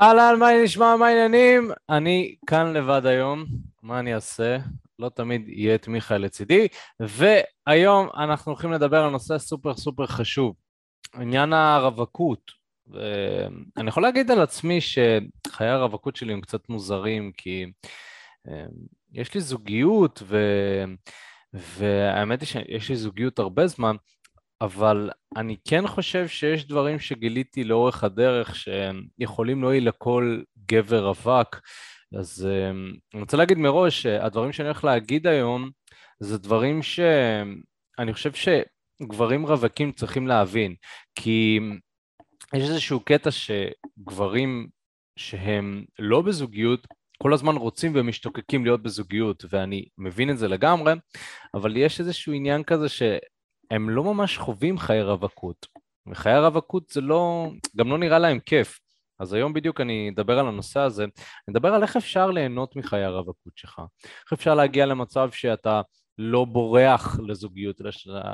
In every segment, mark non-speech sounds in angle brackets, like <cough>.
אהלן, מה נשמע, מה העניינים? אני כאן לבד היום, מה אני אעשה? לא תמיד יהיה את מיכאל לצידי, והיום אנחנו הולכים לדבר על נושא סופר סופר חשוב, עניין הרווקות. אני יכול להגיד על עצמי שחיי הרווקות שלי הם קצת מוזרים, כי אה, יש לי זוגיות, ו... והאמת היא שיש לי זוגיות הרבה זמן, אבל אני כן חושב שיש דברים שגיליתי לאורך הדרך שיכולים להועיל לכל גבר רווק. אז אמ, אני רוצה להגיד מראש שהדברים שאני הולך להגיד היום זה דברים שאני חושב שגברים רווקים צריכים להבין, כי יש איזשהו קטע שגברים שהם לא בזוגיות כל הזמן רוצים ומשתוקקים להיות בזוגיות, ואני מבין את זה לגמרי, אבל יש איזשהו עניין כזה ש... הם לא ממש חווים חיי רווקות. וחיי הרווקות זה לא, גם לא נראה להם כיף. אז היום בדיוק אני אדבר על הנושא הזה, אני אדבר על איך אפשר ליהנות מחיי הרווקות שלך. איך אפשר להגיע למצב שאתה לא בורח לזוגיות, אלא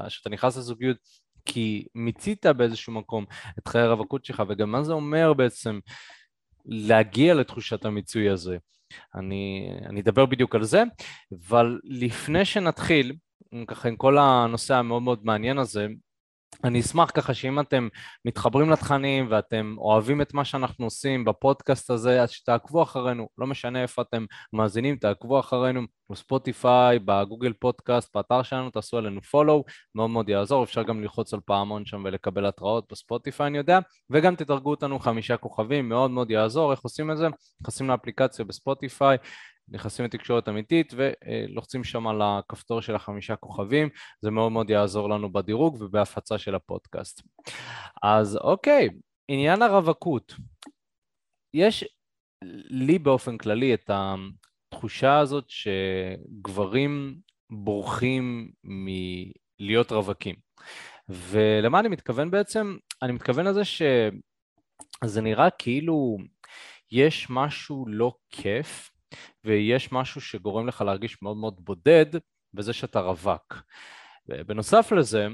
שאתה נכנס לזוגיות כי מיצית באיזשהו מקום את חיי הרווקות שלך, וגם מה זה אומר בעצם להגיע לתחושת המיצוי הזה. אני, אני אדבר בדיוק על זה, אבל לפני שנתחיל, ככה עם כל הנושא המאוד מאוד מעניין הזה, אני אשמח ככה שאם אתם מתחברים לתכנים ואתם אוהבים את מה שאנחנו עושים בפודקאסט הזה, אז שתעקבו אחרינו, לא משנה איפה אתם מאזינים, תעקבו אחרינו בספוטיפיי, בגוגל פודקאסט, באתר שלנו, תעשו עלינו פולו, מאוד מאוד יעזור, אפשר גם ללחוץ על פעמון שם ולקבל התראות בספוטיפיי, אני יודע, וגם תדרגו אותנו חמישה כוכבים, מאוד מאוד יעזור, איך עושים את זה? נכנסים לאפליקציה בספוטיפיי, נכנסים לתקשורת אמיתית ולוחצים שם על הכפתור של החמישה כוכבים, זה מאוד מאוד יעזור לנו בדירוג ובהפצה של הפודקאסט. אז אוקיי, עניין הרווקות. יש לי באופן כללי את התחושה הזאת שגברים בורחים מלהיות רווקים. ולמה אני מתכוון בעצם? אני מתכוון לזה שזה נראה כאילו יש משהו לא כיף ויש משהו שגורם לך להרגיש מאוד מאוד בודד בזה שאתה רווק. בנוסף לזה,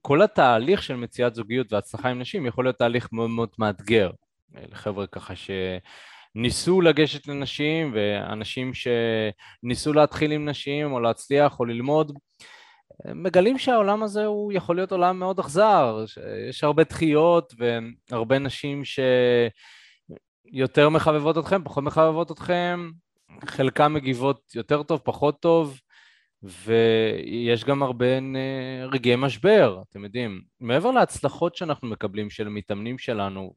כל התהליך של מציאת זוגיות והצלחה עם נשים יכול להיות תהליך מאוד מאוד מאתגר. לחבר'ה ככה שניסו לגשת לנשים ואנשים שניסו להתחיל עם נשים או להצליח או ללמוד, מגלים שהעולם הזה הוא יכול להיות עולם מאוד אכזר, יש הרבה דחיות והרבה נשים שיותר מחבבות אתכם, פחות מחבבות אתכם, חלקן מגיבות יותר טוב, פחות טוב, ויש גם הרבה אה, רגעי משבר, אתם יודעים. מעבר להצלחות שאנחנו מקבלים של מתאמנים שלנו,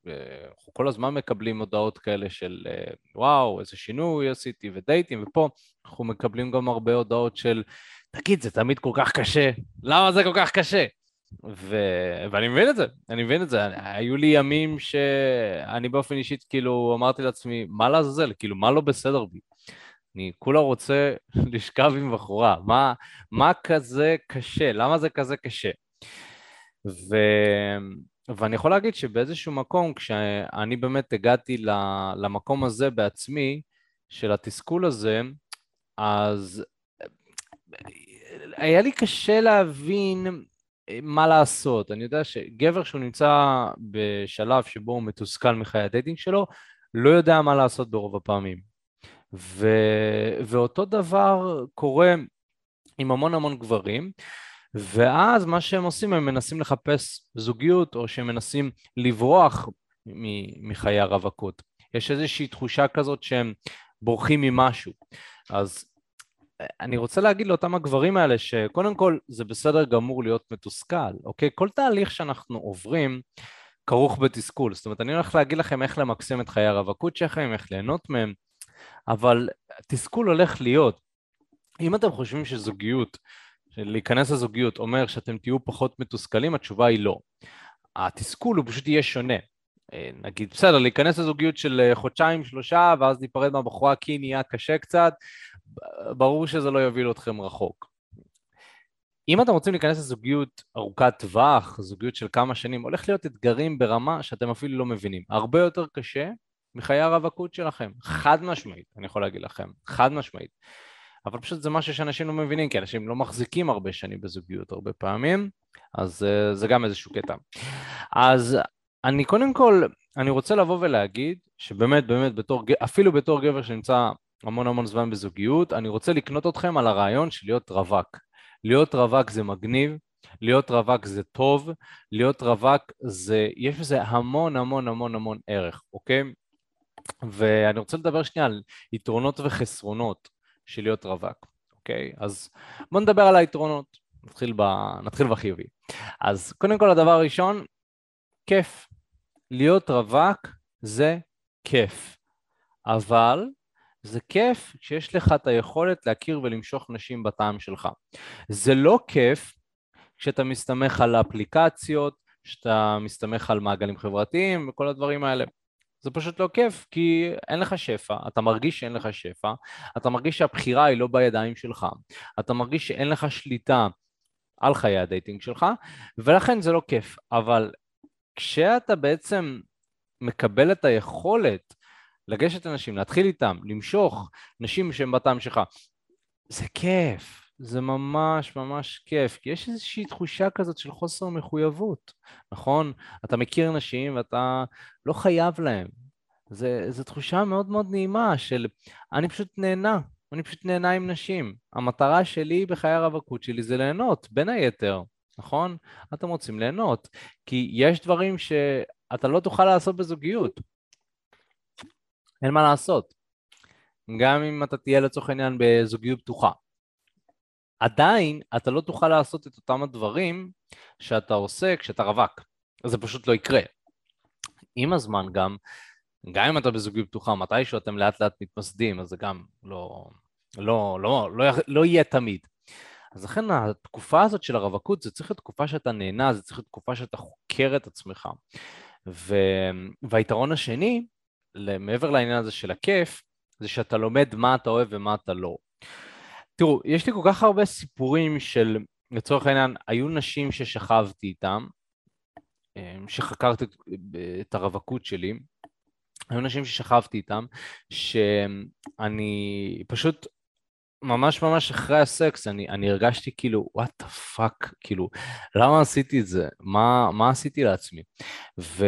אנחנו כל הזמן מקבלים הודעות כאלה של אה, וואו, איזה שינוי עשיתי ודייטים, ופה אנחנו מקבלים גם הרבה הודעות של תגיד, זה תמיד כל כך קשה, למה זה כל כך קשה? ו... ואני מבין את זה, אני מבין את זה. היו לי ימים שאני באופן אישית כאילו אמרתי לעצמי, מה לעזאזל? כאילו, מה לא בסדר בי? אני כולה רוצה <laughs> לשכב עם בחורה, מה, מה כזה קשה? למה זה כזה קשה? ו... ואני יכול להגיד שבאיזשהו מקום, כשאני באמת הגעתי למקום הזה בעצמי, של התסכול הזה, אז היה לי קשה להבין מה לעשות. אני יודע שגבר שהוא נמצא בשלב שבו הוא מתוסכל מחיי הדייטינג שלו, לא יודע מה לעשות ברוב הפעמים. ו... ואותו דבר קורה עם המון המון גברים, ואז מה שהם עושים, הם מנסים לחפש זוגיות, או שהם מנסים לברוח מחיי הרווקות. יש איזושהי תחושה כזאת שהם בורחים ממשהו. אז אני רוצה להגיד לאותם הגברים האלה שקודם כל זה בסדר גמור להיות מתוסכל, אוקיי? כל תהליך שאנחנו עוברים כרוך בתסכול. זאת אומרת, אני הולך להגיד לכם איך למקסם את חיי הרווקות שלכם, איך ליהנות מהם, אבל תסכול הולך להיות. אם אתם חושבים שזוגיות, להיכנס לזוגיות אומר שאתם תהיו פחות מתוסכלים, התשובה היא לא. התסכול הוא פשוט יהיה שונה. אה, נגיד, בסדר, להיכנס לזוגיות של אה, חודשיים, שלושה, ואז להיפרד מהבחורה כי נהיה קשה קצת, ברור שזה לא יוביל אתכם רחוק. אם אתם רוצים להיכנס לזוגיות ארוכת טווח, זוגיות של כמה שנים, הולך להיות אתגרים ברמה שאתם אפילו לא מבינים. הרבה יותר קשה מחיי הרווקות שלכם, חד משמעית, אני יכול להגיד לכם, חד משמעית. אבל פשוט זה משהו שאנשים לא מבינים, כי אנשים לא מחזיקים הרבה שנים בזוגיות הרבה פעמים, אז uh, זה גם איזשהו קטע. אז אני קודם כל, אני רוצה לבוא ולהגיד שבאמת, באמת, בתור, אפילו בתור גבר שנמצא המון המון זמן בזוגיות, אני רוצה לקנות אתכם על הרעיון של להיות רווק. להיות רווק זה מגניב, להיות רווק זה טוב, להיות רווק זה, יש בזה המון המון המון המון ערך, אוקיי? ואני רוצה לדבר שנייה על יתרונות וחסרונות של להיות רווק, אוקיי? אז בואו נדבר על היתרונות, נתחיל, ב... נתחיל בחיובי. אז קודם כל הדבר הראשון, כיף. להיות רווק זה כיף, אבל זה כיף כשיש לך את היכולת להכיר ולמשוך נשים בטעם שלך. זה לא כיף כשאתה מסתמך על אפליקציות, כשאתה מסתמך על מעגלים חברתיים וכל הדברים האלה. זה פשוט לא כיף, כי אין לך שפע, אתה מרגיש שאין לך שפע, אתה מרגיש שהבחירה היא לא בידיים שלך, אתה מרגיש שאין לך שליטה על חיי הדייטינג שלך, ולכן זה לא כיף. אבל כשאתה בעצם מקבל את היכולת לגשת לאנשים, להתחיל איתם, למשוך נשים שהן בטעם שלך, זה כיף. זה ממש ממש כיף, כי יש איזושהי תחושה כזאת של חוסר מחויבות, נכון? אתה מכיר נשים ואתה לא חייב להם. זו תחושה מאוד מאוד נעימה של אני פשוט נהנה, אני פשוט נהנה עם נשים. המטרה שלי בחיי הרווקות שלי זה ליהנות, בין היתר, נכון? אתם רוצים ליהנות, כי יש דברים שאתה לא תוכל לעשות בזוגיות. אין מה לעשות. גם אם אתה תהיה לצורך העניין בזוגיות פתוחה. עדיין אתה לא תוכל לעשות את אותם הדברים שאתה עושה כשאתה רווק. זה פשוט לא יקרה. עם הזמן גם, גם אם אתה בזוגיות פתוחה, מתישהו אתם לאט לאט מתמסדים, אז זה גם לא, לא, לא, לא, לא יהיה תמיד. אז לכן התקופה הזאת של הרווקות זה צריך להיות תקופה שאתה נהנה, זה צריך להיות תקופה שאתה חוקר את עצמך. ו... והיתרון השני, מעבר לעניין הזה של הכיף, זה שאתה לומד מה אתה אוהב ומה אתה לא. תראו, יש לי כל כך הרבה סיפורים של, לצורך העניין, היו נשים ששכבתי איתם, אמ, שחקרתי את הרווקות שלי, היו נשים ששכבתי איתם, שאני פשוט ממש ממש אחרי הסקס, אני, אני הרגשתי כאילו, what the fuck, כאילו, למה עשיתי את זה? מה, מה עשיתי לעצמי? ו,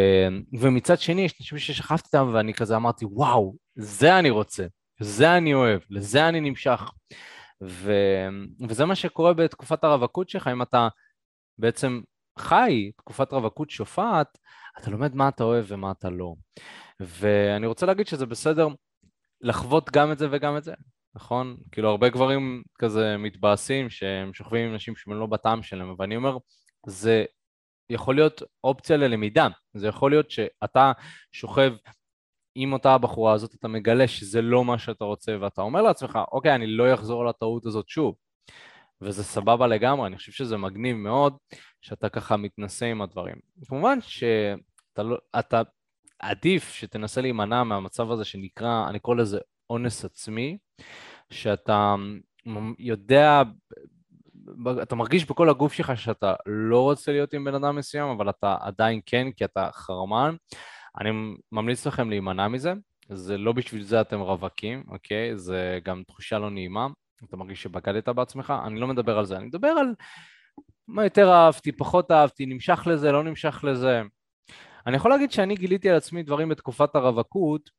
ומצד שני, יש אנשים ששכבתי איתם ואני כזה אמרתי, וואו, זה אני רוצה, זה אני אוהב, לזה אני נמשך. ו... וזה מה שקורה בתקופת הרווקות שלך, אם אתה בעצם חי תקופת רווקות שופעת, אתה לומד מה אתה אוהב ומה אתה לא. ואני רוצה להגיד שזה בסדר לחוות גם את זה וגם את זה, נכון? כאילו הרבה גברים כזה מתבאסים שהם שוכבים עם נשים שהם לא בטעם שלהם, ואני אומר, זה יכול להיות אופציה ללמידה, זה יכול להיות שאתה שוכב עם אותה הבחורה הזאת אתה מגלה שזה לא מה שאתה רוצה ואתה אומר לעצמך, אוקיי, אני לא אחזור לטעות הזאת שוב. וזה סבבה לגמרי, אני חושב שזה מגניב מאוד שאתה ככה מתנסה עם הדברים. כמובן שאתה לא, אתה עדיף שתנסה להימנע מהמצב הזה שנקרא, אני קורא לזה אונס עצמי, שאתה יודע, אתה מרגיש בכל הגוף שלך שאתה לא רוצה להיות עם בן אדם מסוים, אבל אתה עדיין כן, כי אתה חרמן. אני ממליץ לכם להימנע מזה, זה לא בשביל זה אתם רווקים, אוקיי? זה גם תחושה לא נעימה, אתה מרגיש שבגדת בעצמך, אני לא מדבר על זה, אני מדבר על מה יותר אהבתי, פחות אהבתי, נמשך לזה, לא נמשך לזה. אני יכול להגיד שאני גיליתי על עצמי דברים בתקופת הרווקות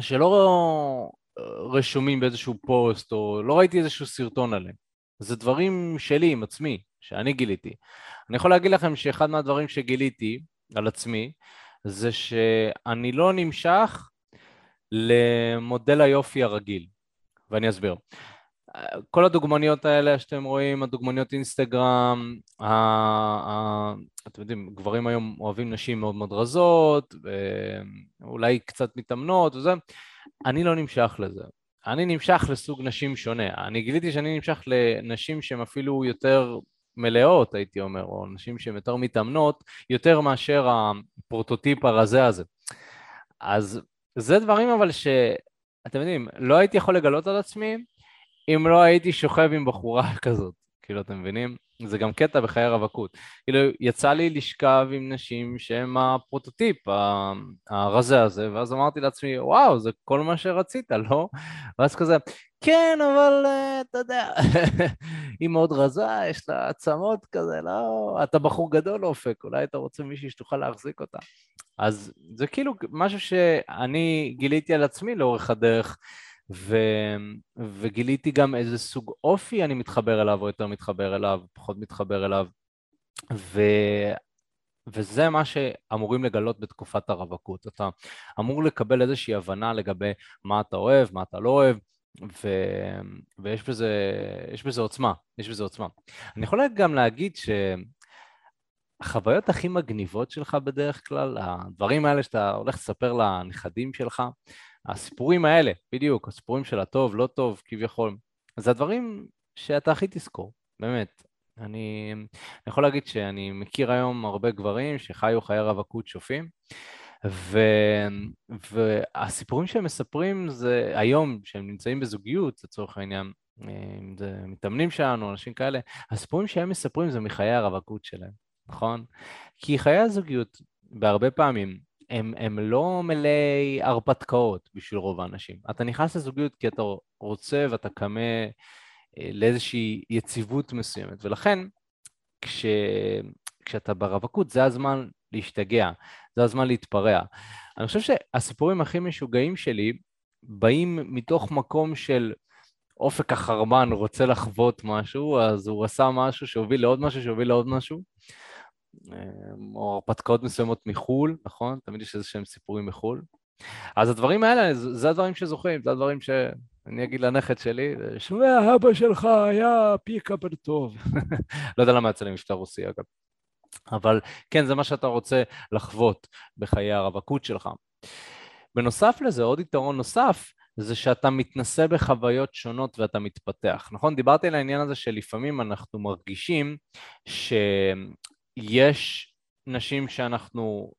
שלא רשומים באיזשהו פוסט או לא ראיתי איזשהו סרטון עליהם. זה דברים שלי עם עצמי, שאני גיליתי. אני יכול להגיד לכם שאחד מהדברים שגיליתי על עצמי זה שאני לא נמשך למודל היופי הרגיל, ואני אסביר. כל הדוגמניות האלה שאתם רואים, הדוגמניות אינסטגרם, ה... ה... אתם יודעים, גברים היום אוהבים נשים מאוד מאוד רזות, ואולי קצת מתאמנות וזה, אני לא נמשך לזה. אני נמשך לסוג נשים שונה. אני גיליתי שאני נמשך לנשים שהן אפילו יותר מלאות, הייתי אומר, או נשים שהן יותר מתאמנות, יותר מאשר הפרוטוטיפ הרזה הזה. אז זה דברים אבל שאתם יודעים, לא הייתי יכול לגלות על עצמי אם לא הייתי שוכב עם בחורה <laughs> כזאת, כאילו, אתם מבינים? זה גם קטע בחיי רווקות. כאילו, יצא לי לשכב עם נשים שהן הפרוטוטיפ הרזה הזה, ואז אמרתי לעצמי, וואו, זה כל מה שרצית, <laughs> לא? ואז כזה, כן, אבל uh, אתה יודע, <laughs> היא מאוד רזה, יש לה עצמות כזה, לא, אתה בחור גדול אופק, אולי אתה רוצה מישהי שתוכל להחזיק אותה. אז זה כאילו משהו שאני גיליתי על עצמי לאורך הדרך, ו... וגיליתי גם איזה סוג אופי אני מתחבר אליו, או יותר מתחבר אליו, פחות מתחבר אליו, ו... וזה מה שאמורים לגלות בתקופת הרווקות. אתה אמור לקבל איזושהי הבנה לגבי מה אתה אוהב, מה אתה לא אוהב, ו... ויש בזה, בזה עוצמה, יש בזה עוצמה. אני יכול גם להגיד שהחוויות הכי מגניבות שלך בדרך כלל, הדברים האלה שאתה הולך לספר לנכדים שלך, הסיפורים האלה, בדיוק, הסיפורים של הטוב, לא טוב, כביכול, זה הדברים שאתה הכי תזכור, באמת. אני, אני יכול להגיד שאני מכיר היום הרבה גברים שחיו חיי רווקות שופים, ו, והסיפורים שהם מספרים זה היום, שהם נמצאים בזוגיות לצורך העניין, אם זה מתאמנים שלנו, אנשים כאלה, הסיפורים שהם מספרים זה מחיי הרווקות שלהם, נכון? כי חיי הזוגיות בהרבה פעמים הם, הם לא מלאי הרפתקאות בשביל רוב האנשים. אתה נכנס לזוגיות כי אתה רוצה ואתה קמה אה, לאיזושהי יציבות מסוימת, ולכן כש, כשאתה ברווקות זה הזמן להשתגע, זה הזמן להתפרע. אני חושב שהסיפורים הכי משוגעים שלי באים מתוך מקום של אופק החרמן רוצה לחוות משהו, אז הוא עשה משהו שהוביל לעוד משהו שהוביל לעוד משהו, או הרפתקאות מסוימות מחו"ל, נכון? תמיד יש איזה שהם סיפורים מחו"ל. אז הדברים האלה, זה הדברים שזוכרים, זה הדברים שאני אגיד לנכד שלי, שומע, אבא שלך היה פיקה בר טוב. <laughs> לא יודע למה יצא לי מבטא רוסי אגב. אבל כן, זה מה שאתה רוצה לחוות בחיי הרווקות שלך. בנוסף לזה, עוד יתרון נוסף, זה שאתה מתנסה בחוויות שונות ואתה מתפתח, נכון? דיברתי על העניין הזה שלפעמים אנחנו מרגישים שיש נשים שאנחנו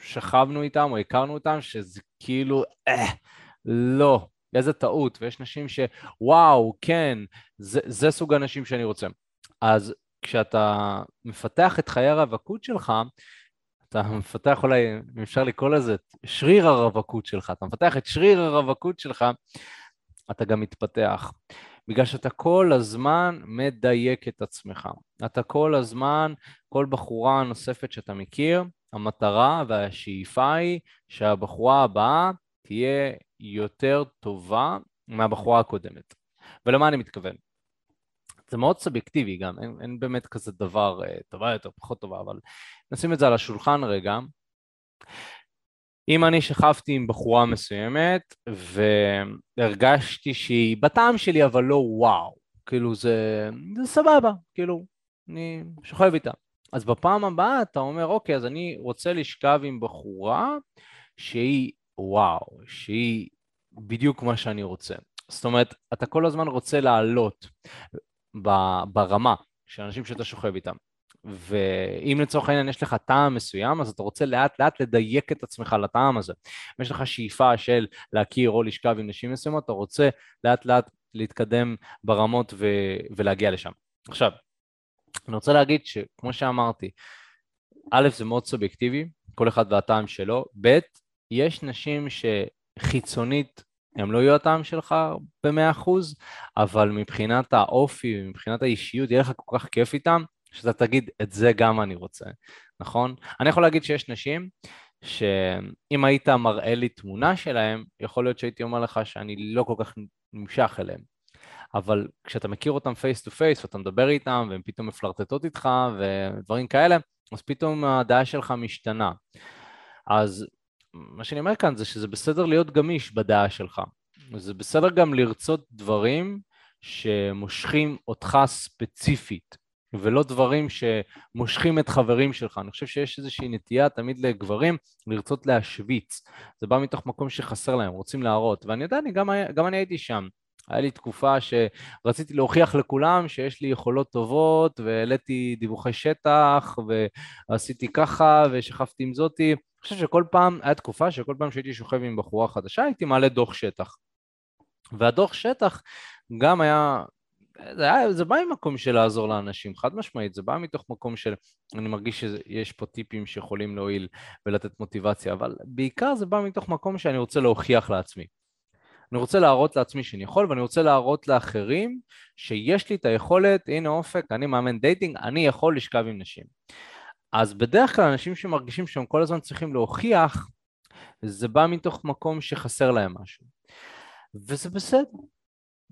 שכבנו איתם או הכרנו איתם, שזה כאילו, אה, לא, איזה טעות, ויש נשים שוואו, כן, זה, זה סוג הנשים שאני רוצה. אז כשאתה מפתח את חיי הרווקות שלך, אתה מפתח אולי, אם אפשר לקרוא לזה, שריר הרווקות שלך, אתה מפתח את שריר הרווקות שלך, אתה גם מתפתח. בגלל שאתה כל הזמן מדייק את עצמך. אתה כל הזמן, כל בחורה נוספת שאתה מכיר, המטרה והשאיפה היא שהבחורה הבאה תהיה יותר טובה מהבחורה הקודמת. ולמה אני מתכוון? זה מאוד סובייקטיבי גם, אין, אין באמת כזה דבר אה, טובה יותר, פחות טובה, אבל נשים את זה על השולחן רגע. אם אני שכבתי עם בחורה מסוימת והרגשתי שהיא בטעם שלי אבל לא וואו, כאילו זה, זה סבבה, כאילו, אני שוכב איתה. אז בפעם הבאה אתה אומר, אוקיי, אז אני רוצה לשכב עם בחורה שהיא וואו, שהיא בדיוק מה שאני רוצה. זאת אומרת, אתה כל הזמן רוצה לעלות ברמה של אנשים שאתה שוכב איתם. ואם לצורך העניין יש לך טעם מסוים, אז אתה רוצה לאט לאט לדייק את עצמך לטעם הזה. אם יש לך שאיפה של להכיר או לשכב עם נשים מסוימות, אתה רוצה לאט לאט להתקדם ברמות ו- ולהגיע לשם. עכשיו, אני רוצה להגיד שכמו שאמרתי, א', זה מאוד סובייקטיבי, כל אחד והטעם שלו, ב', יש נשים שחיצונית הם לא יהיו הטעם שלך במאה אחוז, אבל מבחינת האופי, מבחינת האישיות, יהיה לך כל כך כיף איתם, שאתה תגיד, את זה גם אני רוצה, נכון? אני יכול להגיד שיש נשים שאם היית מראה לי תמונה שלהם, יכול להיות שהייתי אומר לך שאני לא כל כך נמשך אליהם. אבל כשאתה מכיר אותם face to face ואתה מדבר איתם והן פתאום מפלרטטות איתך ודברים כאלה, אז פתאום הדעה שלך משתנה. אז מה שאני אומר כאן זה שזה בסדר להיות גמיש בדעה שלך. זה בסדר גם לרצות דברים שמושכים אותך ספציפית. ולא דברים שמושכים את חברים שלך. אני חושב שיש איזושהי נטייה תמיד לגברים לרצות להשוויץ. זה בא מתוך מקום שחסר להם, רוצים להראות. ואני יודע, אני גם, גם אני הייתי שם. היה לי תקופה שרציתי להוכיח לכולם שיש לי יכולות טובות, והעליתי דיווחי שטח, ועשיתי ככה, ושכבתי עם זאתי. אני חושב שכל פעם, היה תקופה שכל פעם שהייתי שוכב עם בחורה חדשה, הייתי מעלה דוח שטח. והדוח שטח גם היה זה, היה, זה בא ממקום של לעזור לאנשים, חד משמעית, זה בא מתוך מקום של, אני מרגיש שיש פה טיפים שיכולים להועיל ולתת מוטיבציה, אבל בעיקר זה בא מתוך מקום שאני רוצה להוכיח לעצמי. אני רוצה להראות לעצמי שאני יכול, ואני רוצה להראות לאחרים שיש לי את היכולת, הנה אופק, אני מאמן דייטינג, אני יכול לשכב עם נשים. אז בדרך כלל אנשים שמרגישים שהם כל הזמן צריכים להוכיח, זה בא מתוך מקום שחסר להם משהו. וזה בסדר,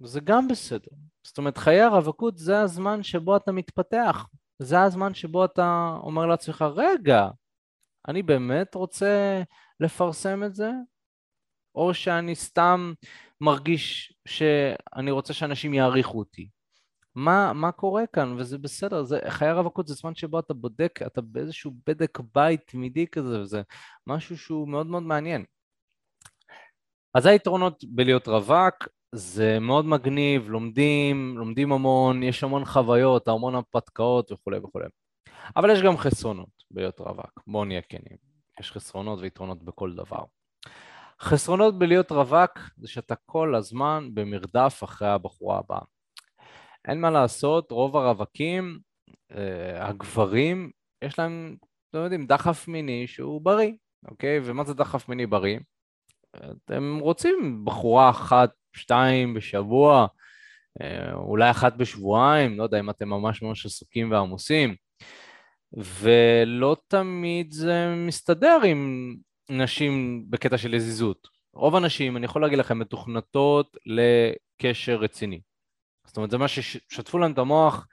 זה גם בסדר. זאת אומרת, חיי הרווקות זה הזמן שבו אתה מתפתח, זה הזמן שבו אתה אומר לעצמך, רגע, אני באמת רוצה לפרסם את זה? או שאני סתם מרגיש שאני רוצה שאנשים יעריכו אותי. מה, מה קורה כאן, וזה בסדר, זה, חיי רווקות זה זמן שבו אתה בודק, אתה באיזשהו בדק בית תמידי כזה, וזה משהו שהוא מאוד מאוד מעניין. אז היתרונות בלהיות רווק, זה מאוד מגניב, לומדים, לומדים המון, יש המון חוויות, המון הפתקאות וכולי וכולי. אבל יש גם חסרונות בלהיות רווק, בואו נהיה כנים. יש חסרונות ויתרונות בכל דבר. חסרונות בלהיות רווק זה שאתה כל הזמן במרדף אחרי הבחורה הבאה. אין מה לעשות, רוב הרווקים, אה, הגברים, יש להם, אתם יודעים, דחף מיני שהוא בריא, אוקיי? ומה זה דחף מיני בריא? אתם רוצים בחורה אחת, שתיים בשבוע, אה, אולי אחת בשבועיים, לא יודע אם אתם ממש ממש עסוקים ועמוסים, ולא תמיד זה מסתדר עם נשים בקטע של לזיזות. רוב הנשים, אני יכול להגיד לכם, מתוכנתות לקשר רציני. זאת אומרת, זה מה ששטפו להם את המוח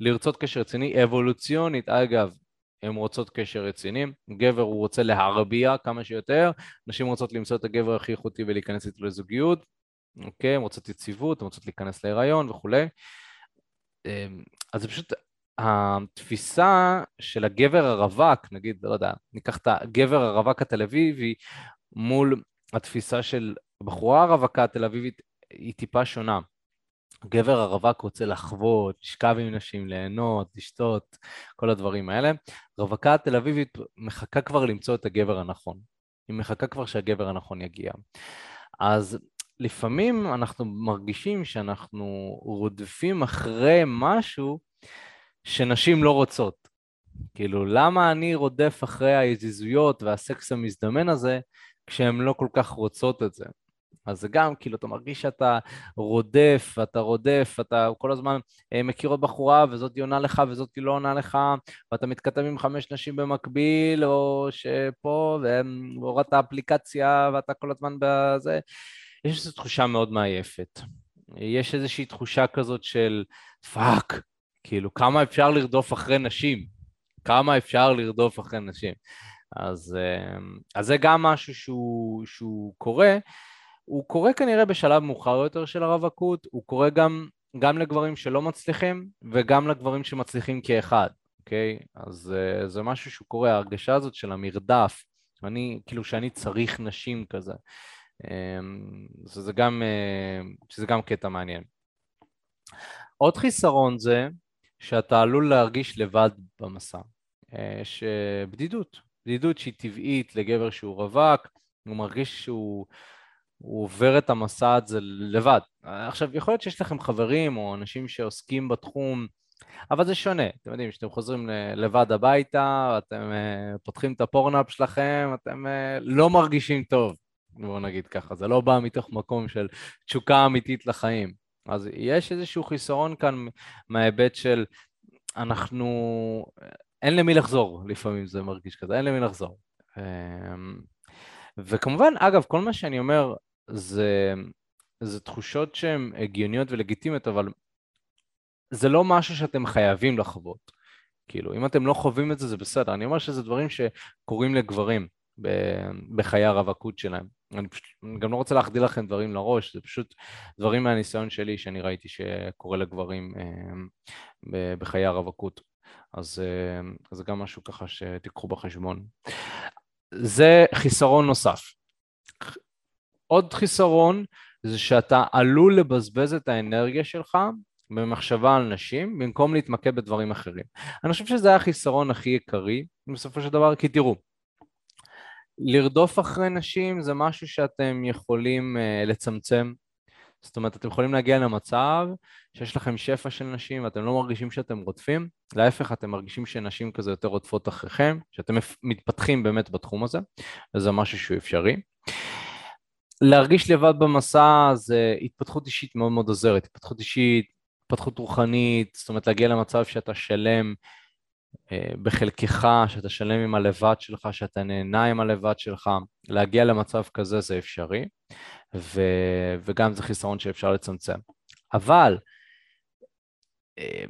לרצות קשר רציני, אבולוציונית, אגב, הן רוצות קשר רציני, גבר הוא רוצה להרביע כמה שיותר, נשים רוצות למצוא את הגבר הכי איכותי ולהיכנס איתו לזוגיות, אוקיי, הן רוצות יציבות, הן רוצות להיכנס להיריון וכולי. אמ, אז זה פשוט התפיסה של הגבר הרווק, נגיד, לא יודע, ניקח את הגבר הרווק התל אביבי מול התפיסה של בחורה הרווקה התל אביבית, היא טיפה שונה. גבר הרווק רוצה לחוות, לשכב עם נשים, ליהנות, לשתות, כל הדברים האלה. רווקה התל אביבית מחכה כבר למצוא את הגבר הנכון. היא מחכה כבר שהגבר הנכון יגיע. אז לפעמים אנחנו מרגישים שאנחנו רודפים אחרי משהו שנשים לא רוצות. כאילו, למה אני רודף אחרי היזיזויות והסקס המזדמן הזה כשהן לא כל כך רוצות את זה? אז זה גם, כאילו, אתה מרגיש שאתה רודף, ואתה רודף, אתה כל הזמן אה, מכיר עוד בחורה, וזאת עונה לך, וזאת לא עונה לך, ואתה מתכתב עם חמש נשים במקביל, או שפה, והורדת אפליקציה, ואתה כל הזמן בזה. יש איזו תחושה מאוד מעייפת. יש איזושהי תחושה כזאת של fuck, כאילו, כמה אפשר לרדוף אחרי נשים? כמה אפשר לרדוף אחרי נשים? אז, אה, אז זה גם משהו שהוא, שהוא קורה. הוא קורה כנראה בשלב מאוחר יותר של הרווקות, הוא קורה גם, גם לגברים שלא מצליחים וגם לגברים שמצליחים כאחד, אוקיי? אז uh, זה משהו שהוא קורה, ההרגשה הזאת של המרדף, אני, כאילו שאני צריך נשים כזה. Um, שזה גם, uh, שזה גם קטע מעניין. עוד חיסרון זה שאתה עלול להרגיש לבד במסע. יש uh, בדידות, בדידות שהיא טבעית לגבר שהוא רווק, הוא מרגיש שהוא הוא עובר את המסע הזה לבד. עכשיו, יכול להיות שיש לכם חברים או אנשים שעוסקים בתחום, אבל זה שונה. אתם יודעים, כשאתם חוזרים לבד הביתה, אתם uh, פותחים את הפורנאפ שלכם, אתם uh, לא מרגישים טוב, בואו נגיד ככה. זה לא בא מתוך מקום של תשוקה אמיתית לחיים. אז יש איזשהו חיסרון כאן מההיבט של אנחנו... אין למי לחזור, לפעמים זה מרגיש כזה, אין למי לחזור. אמ, וכמובן, אגב, כל מה שאני אומר, זה, זה תחושות שהן הגיוניות ולגיטימיות, אבל זה לא משהו שאתם חייבים לחוות. כאילו, אם אתם לא חווים את זה, זה בסדר. אני אומר שזה דברים שקורים לגברים בחיי הרווקות שלהם. אני פשוט אני גם לא רוצה להחדיא לכם דברים לראש, זה פשוט דברים מהניסיון שלי שאני ראיתי שקורה לגברים אה, בחיי הרווקות. אז אה, זה גם משהו ככה שתיקחו בחשבון. זה חיסרון נוסף. עוד חיסרון זה שאתה עלול לבזבז את האנרגיה שלך במחשבה על נשים במקום להתמקד בדברים אחרים. אני חושב שזה החיסרון הכי עיקרי בסופו של דבר, כי תראו, לרדוף אחרי נשים זה משהו שאתם יכולים uh, לצמצם, זאת אומרת, אתם יכולים להגיע למצב שיש לכם שפע של נשים ואתם לא מרגישים שאתם רודפים, להפך, אתם מרגישים שנשים כזה יותר רודפות אחריכם, שאתם מתפתחים באמת בתחום הזה, וזה משהו שהוא אפשרי. להרגיש לבד במסע זה התפתחות אישית מאוד מאוד עוזרת, התפתחות אישית, התפתחות רוחנית, זאת אומרת להגיע למצב שאתה שלם אה, בחלקך, שאתה שלם עם הלבד שלך, שאתה נהנה עם הלבד שלך, להגיע למצב כזה זה אפשרי, ו... וגם זה חיסרון שאפשר לצמצם. אבל אה,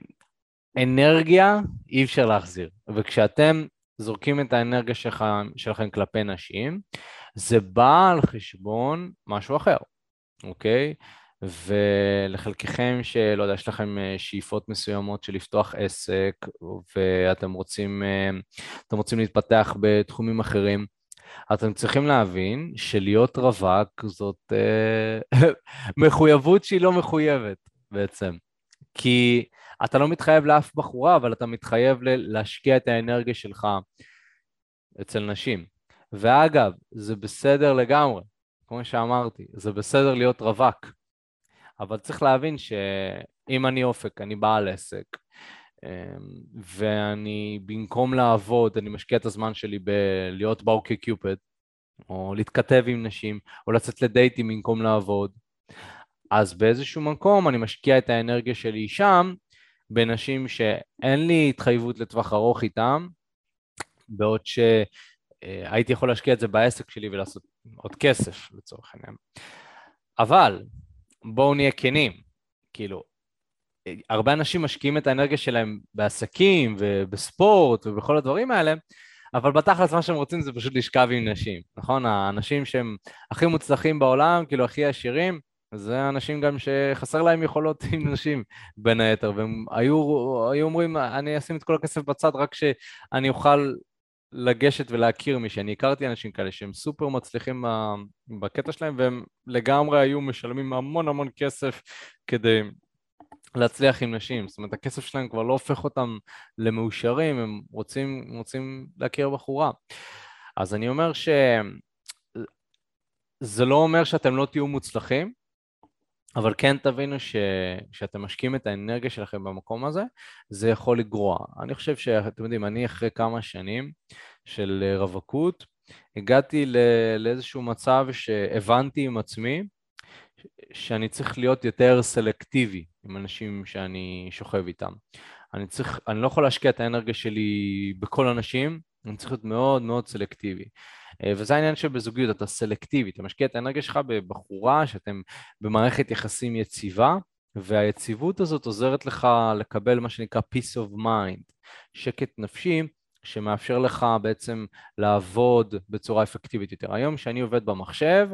אנרגיה אי אפשר להחזיר, וכשאתם זורקים את האנרגיה שלכם, שלכם כלפי נשים, זה בא על חשבון משהו אחר, אוקיי? ולחלקכם שלא יודע, יש לכם אה, שאיפות מסוימות של לפתוח עסק ואתם רוצים, אה, רוצים להתפתח בתחומים אחרים, אתם צריכים להבין שלהיות רווק זאת אה, <laughs> מחויבות שהיא לא מחויבת בעצם. כי אתה לא מתחייב לאף בחורה, אבל אתה מתחייב להשקיע את האנרגיה שלך אצל נשים. ואגב, זה בסדר לגמרי, כמו שאמרתי, זה בסדר להיות רווק. אבל צריך להבין שאם אני אופק, אני בעל עסק, אמ, ואני במקום לעבוד, אני משקיע את הזמן שלי בלהיות באוקי קיופד, או להתכתב עם נשים, או לצאת לדייטים במקום לעבוד, אז באיזשהו מקום אני משקיע את האנרגיה שלי שם, בנשים שאין לי התחייבות לטווח ארוך איתם, בעוד שהייתי יכול להשקיע את זה בעסק שלי ולעשות עוד כסף לצורך העניין. אבל בואו נהיה כנים, כאילו, הרבה אנשים משקיעים את האנרגיה שלהם בעסקים ובספורט ובכל הדברים האלה, אבל בתכלס מה שהם רוצים זה פשוט לשכב עם נשים, נכון? האנשים שהם הכי מוצלחים בעולם, כאילו הכי עשירים, זה אנשים גם שחסר להם יכולות עם נשים בין היתר, והם היו, היו אומרים, אני אשים את כל הכסף בצד רק שאני אוכל לגשת ולהכיר מי שאני הכרתי אנשים כאלה שהם סופר מצליחים בקטע שלהם והם לגמרי היו משלמים המון המון כסף כדי להצליח עם נשים, זאת אומרת הכסף שלהם כבר לא הופך אותם למאושרים, הם רוצים, רוצים להכיר בחורה. אז אני אומר שזה לא אומר שאתם לא תהיו מוצלחים, אבל כן תבינו שכשאתם משקיעים את האנרגיה שלכם במקום הזה, זה יכול לגרוע. אני חושב שאתם יודעים, אני אחרי כמה שנים של רווקות, הגעתי לאיזשהו מצב שהבנתי עם עצמי שאני צריך להיות יותר סלקטיבי עם אנשים שאני שוכב איתם. אני צריך, אני לא יכול להשקיע את האנרגיה שלי בכל אנשים, אני צריך להיות מאוד מאוד סלקטיבי. אה, וזה העניין שבזוגיות, אתה סלקטיבי, אתה משקיע את האנרגיה שלך בבחורה שאתם במערכת יחסים יציבה, והיציבות הזאת עוזרת לך לקבל מה שנקרא peace of mind, שקט נפשי, שמאפשר לך בעצם לעבוד בצורה אפקטיבית יותר. היום כשאני עובד במחשב,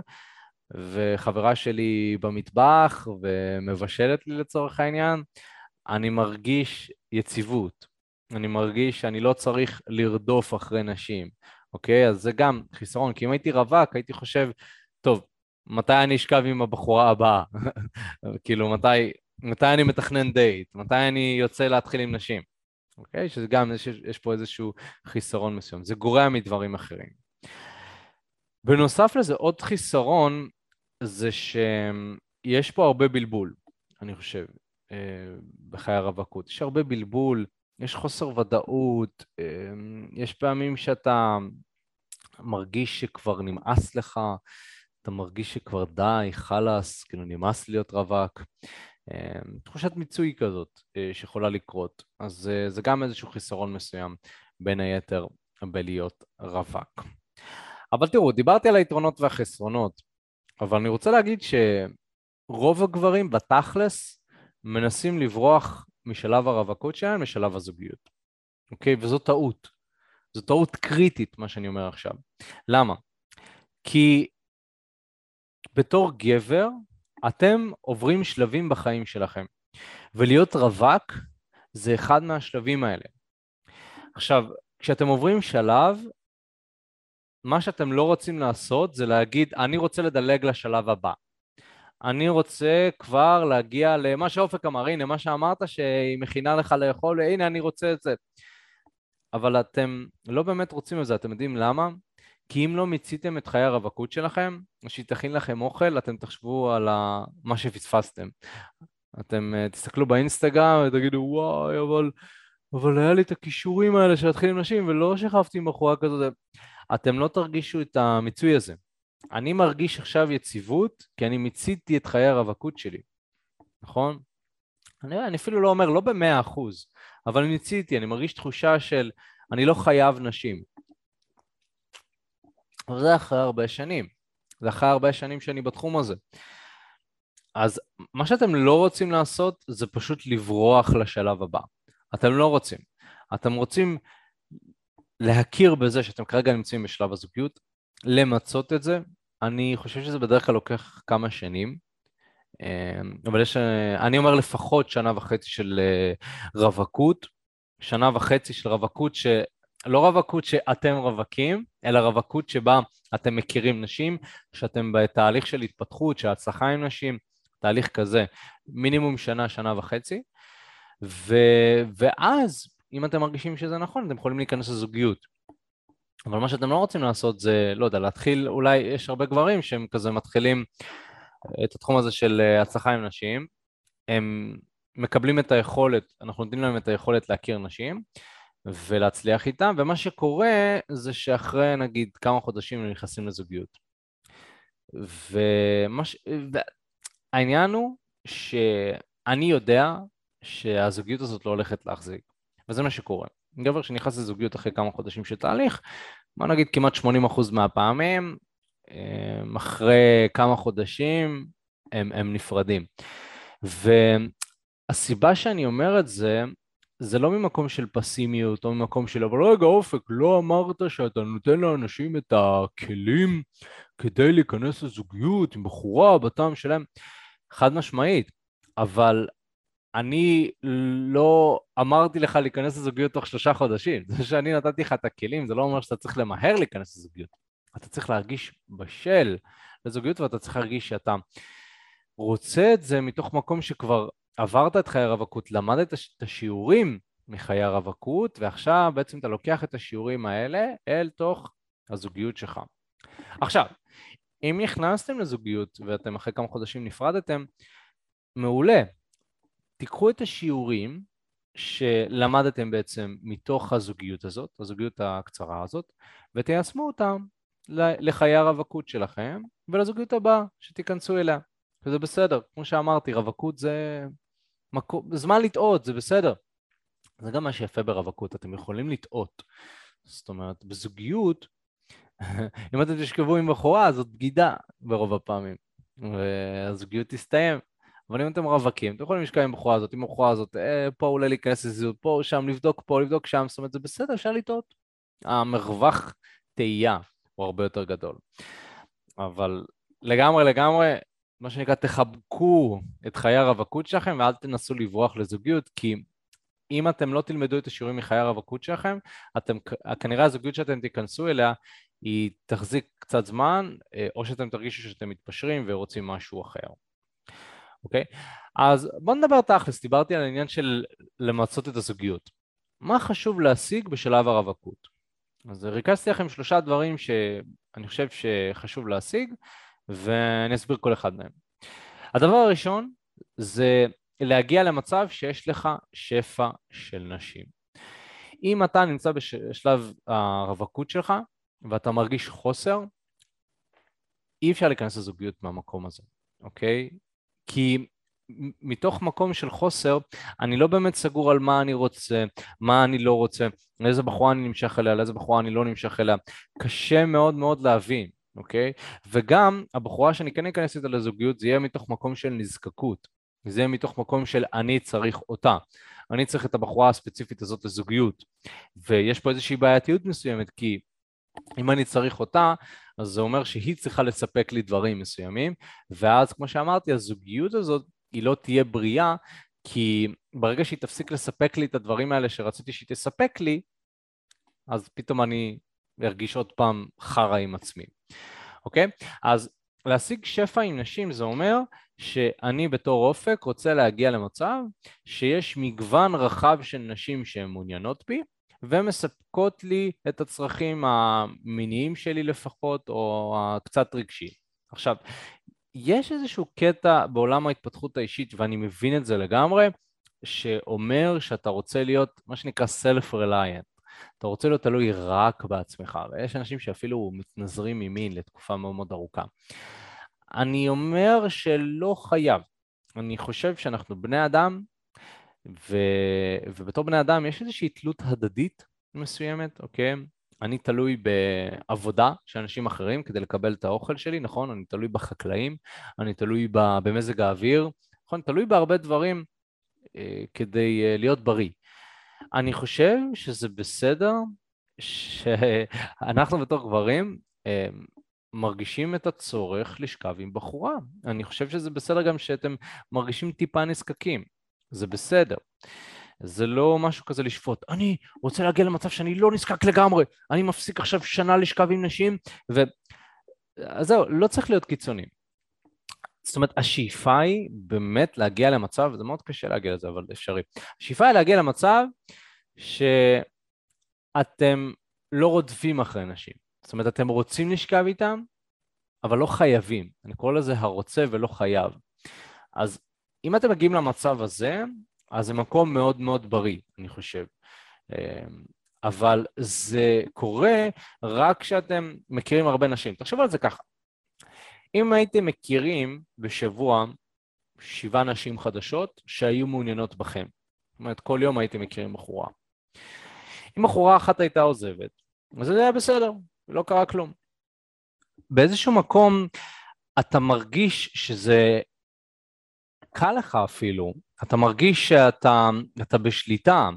וחברה שלי במטבח ומבשלת לי לצורך העניין, אני מרגיש יציבות. אני מרגיש שאני לא צריך לרדוף אחרי נשים. אוקיי? אז זה גם חיסרון, כי אם הייתי רווק, הייתי חושב, טוב, מתי אני אשכב עם הבחורה הבאה? <laughs> כאילו, מתי, מתי אני מתכנן דייט? מתי אני יוצא להתחיל עם נשים? אוקיי? שזה גם, יש, יש פה איזשהו חיסרון מסוים. זה גורע מדברים אחרים. בנוסף לזה, עוד חיסרון זה שיש פה הרבה בלבול, אני חושב, אה, בחיי הרווקות. יש הרבה בלבול, יש חוסר ודאות, אמ, יש פעמים שאתה מרגיש שכבר נמאס לך, אתה מרגיש שכבר די, חלאס, כאילו נמאס להיות רווק. אמ, תחושת מיצוי כזאת אה, שיכולה לקרות, אז אה, זה גם איזשהו חיסרון מסוים, בין היתר בלהיות רווק. אבל תראו, דיברתי על היתרונות והחסרונות, אבל אני רוצה להגיד שרוב הגברים בתכלס מנסים לברוח משלב הרווקות שלהם לשלב הזוגיות, אוקיי? וזו טעות. זו טעות קריטית, מה שאני אומר עכשיו. למה? כי בתור גבר, אתם עוברים שלבים בחיים שלכם, ולהיות רווק זה אחד מהשלבים האלה. עכשיו, כשאתם עוברים שלב, מה שאתם לא רוצים לעשות זה להגיד, אני רוצה לדלג לשלב הבא. אני רוצה כבר להגיע למה שאופק אמר, הנה מה שאמרת שהיא מכינה לך לאכול, הנה אני רוצה את זה. אבל אתם לא באמת רוצים את זה, אתם יודעים למה? כי אם לא מיציתם את חיי הרווקות שלכם, שהיא תכין לכם אוכל, אתם תחשבו על מה שפספסתם. אתם uh, תסתכלו באינסטגרם ותגידו, וואי, אבל, אבל היה לי את הכישורים האלה של להתחיל עם נשים, ולא שכבתי עם בחורה כזאת. אתם לא תרגישו את המיצוי הזה. אני מרגיש עכשיו יציבות, כי אני מיציתי את חיי הרווקות שלי, נכון? אני, אני אפילו לא אומר, לא במאה אחוז, אבל מיציתי, אני מרגיש תחושה של אני לא חייב נשים. וזה אחרי הרבה שנים. זה אחרי הרבה שנים שאני בתחום הזה. אז מה שאתם לא רוצים לעשות זה פשוט לברוח לשלב הבא. אתם לא רוצים. אתם רוצים להכיר בזה שאתם כרגע נמצאים בשלב הזוגיות, למצות את זה. אני חושב שזה בדרך כלל לוקח כמה שנים, אמ, אבל יש, אני אומר לפחות שנה וחצי של אה, רווקות, שנה וחצי של רווקות ש... לא רווקות שאתם רווקים, אלא רווקות שבה אתם מכירים נשים, שאתם בתהליך של התפתחות, של הצלחה עם נשים, תהליך כזה, מינימום שנה, שנה וחצי, ו... ואז אם אתם מרגישים שזה נכון, אתם יכולים להיכנס לזוגיות. אבל מה שאתם לא רוצים לעשות זה, לא יודע, להתחיל, אולי יש הרבה גברים שהם כזה מתחילים את התחום הזה של אה, הצלחה עם נשים, הם מקבלים את היכולת, אנחנו נותנים להם את היכולת להכיר נשים ולהצליח איתם, ומה שקורה זה שאחרי נגיד כמה חודשים הם נכנסים לזוגיות. ומה העניין הוא שאני יודע שהזוגיות הזאת לא הולכת להחזיק, וזה מה שקורה. גבר שנכנס לזוגיות אחרי כמה חודשים של תהליך, בוא נגיד כמעט 80% מהפעמים, אה, אחרי כמה חודשים הם, הם נפרדים. והסיבה שאני אומר את זה, זה לא ממקום של פסימיות או ממקום של אבל רגע אופק, לא אמרת שאתה נותן לאנשים את הכלים כדי להיכנס לזוגיות עם בחורה בטעם שלהם. חד משמעית, אבל אני לא אמרתי לך להיכנס לזוגיות תוך שלושה חודשים. <laughs> זה שאני נתתי לך את הכלים, זה לא אומר שאתה צריך למהר להיכנס לזוגיות. אתה צריך להרגיש בשל לזוגיות ואתה צריך להרגיש שאתה רוצה את זה מתוך מקום שכבר עברת את חיי הרווקות, למדת את השיעורים מחיי הרווקות, ועכשיו בעצם אתה לוקח את השיעורים האלה אל תוך הזוגיות שלך. עכשיו, אם נכנסתם לזוגיות ואתם אחרי כמה חודשים נפרדתם, מעולה. תיקחו את השיעורים שלמדתם בעצם מתוך הזוגיות הזאת, הזוגיות הקצרה הזאת, ותיישמו אותם לחיי הרווקות שלכם ולזוגיות הבאה שתיכנסו אליה. וזה בסדר, כמו שאמרתי, רווקות זה מקום, זמן לטעות, זה בסדר. זה גם מה שיפה ברווקות, אתם יכולים לטעות. זאת אומרת, בזוגיות <laughs> אם אתם תשכבו עם בחורה, זאת בגידה ברוב הפעמים, והזוגיות תסתיים. אבל אם אתם רווקים, אתם יכולים לשכב עם בחורה הזאת, עם הבחורה הזאת, אה, פה אולי להיכנס לזהות, פה, שם, לבדוק פה, לבדוק שם, זאת אומרת, זה בסדר, אפשר לטעות. המרווח תהייה הוא הרבה יותר גדול. אבל לגמרי, לגמרי, מה שנקרא, תחבקו את חיי הרווקות שלכם ואל תנסו לברוח לזוגיות, כי אם אתם לא תלמדו את השיעורים מחיי הרווקות שלכם, אתם, כנראה הזוגיות שאתם תיכנסו אליה היא תחזיק קצת זמן, אה, או שאתם תרגישו שאתם מתפשרים ורוצים משהו אחר. אוקיי? אז בואו נדבר תכלס, דיברתי על העניין של למצות את הזוגיות. מה חשוב להשיג בשלב הרווקות? אז ריכזתי לכם שלושה דברים שאני חושב שחשוב להשיג, ואני אסביר כל אחד מהם. הדבר הראשון זה להגיע למצב שיש לך שפע של נשים. אם אתה נמצא בשלב הרווקות שלך, ואתה מרגיש חוסר, אי אפשר להיכנס לזוגיות מהמקום הזה, אוקיי? כי מתוך מקום של חוסר, אני לא באמת סגור על מה אני רוצה, מה אני לא רוצה, לאיזה בחורה אני נמשך אליה, לאיזה בחורה אני לא נמשך אליה. קשה מאוד מאוד להבין, אוקיי? וגם הבחורה שאני כן אכנס איתה לזוגיות, זה יהיה מתוך מקום של נזקקות. זה יהיה מתוך מקום של אני צריך אותה. אני צריך את הבחורה הספציפית הזאת לזוגיות. ויש פה איזושהי בעייתיות מסוימת, כי אם אני צריך אותה, אז זה אומר שהיא צריכה לספק לי דברים מסוימים, ואז כמו שאמרתי, הזוגיות הזאת היא לא תהיה בריאה, כי ברגע שהיא תפסיק לספק לי את הדברים האלה שרציתי שהיא תספק לי, אז פתאום אני ארגיש עוד פעם חרא עם עצמי, אוקיי? אז להשיג שפע עם נשים זה אומר שאני בתור אופק רוצה להגיע למצב שיש מגוון רחב של נשים שהן מעוניינות בי, ומספקות לי את הצרכים המיניים שלי לפחות, או הקצת רגשי. עכשיו, יש איזשהו קטע בעולם ההתפתחות האישית, ואני מבין את זה לגמרי, שאומר שאתה רוצה להיות מה שנקרא self-reliant. אתה רוצה להיות תלוי רק בעצמך, ויש אנשים שאפילו מתנזרים ממין לתקופה מאוד מאוד ארוכה. אני אומר שלא חייב. אני חושב שאנחנו בני אדם, ו... ובתור בני אדם יש איזושהי תלות הדדית מסוימת, אוקיי? אני תלוי בעבודה של אנשים אחרים כדי לקבל את האוכל שלי, נכון? אני תלוי בחקלאים, אני תלוי במזג האוויר, נכון? תלוי בהרבה דברים אה, כדי אה, להיות בריא. אני חושב שזה בסדר שאנחנו בתור גברים אה, מרגישים את הצורך לשכב עם בחורה. אני חושב שזה בסדר גם שאתם מרגישים טיפה נזקקים, זה בסדר. זה לא משהו כזה לשפוט. אני רוצה להגיע למצב שאני לא נזקק לגמרי, אני מפסיק עכשיו שנה לשכב עם נשים, ו... אז זהו, לא צריך להיות קיצוני. זאת אומרת, השאיפה היא באמת להגיע למצב, זה מאוד קשה להגיע לזה, אבל אפשרי. השאיפה היא להגיע למצב שאתם לא רודפים אחרי נשים. זאת אומרת, אתם רוצים לשכב איתם, אבל לא חייבים. אני קורא לזה הרוצה ולא חייב. אז אם אתם מגיעים למצב הזה, אז זה מקום מאוד מאוד בריא, אני חושב. אמ, אבל זה קורה רק כשאתם מכירים הרבה נשים. תחשבו על זה ככה. אם הייתם מכירים בשבוע שבעה נשים חדשות שהיו מעוניינות בכם, זאת אומרת, כל יום הייתם מכירים בחורה. אם בחורה אחת הייתה עוזבת, אז זה היה בסדר, לא קרה כלום. באיזשהו מקום אתה מרגיש שזה קל לך אפילו, אתה מרגיש שאתה אתה בשליטה,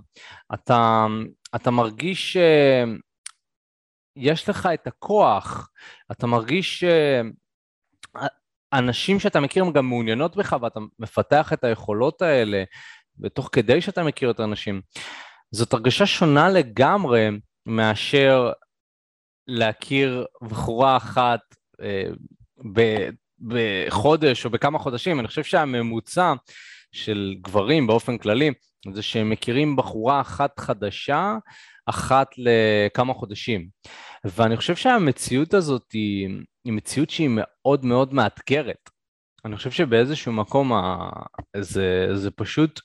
אתה, אתה מרגיש שיש לך את הכוח, אתה מרגיש שאנשים שאתה מכיר הם גם מעוניינות בך ואתה מפתח את היכולות האלה, ותוך כדי שאתה מכיר את האנשים. זאת הרגשה שונה לגמרי מאשר להכיר בחורה אחת אה, בחודש או בכמה חודשים, אני חושב שהממוצע של גברים באופן כללי זה שהם מכירים בחורה אחת חדשה אחת לכמה חודשים. ואני חושב שהמציאות הזאת היא, היא מציאות שהיא מאוד מאוד מאתגרת. אני חושב שבאיזשהו מקום ה... זה, זה פשוט,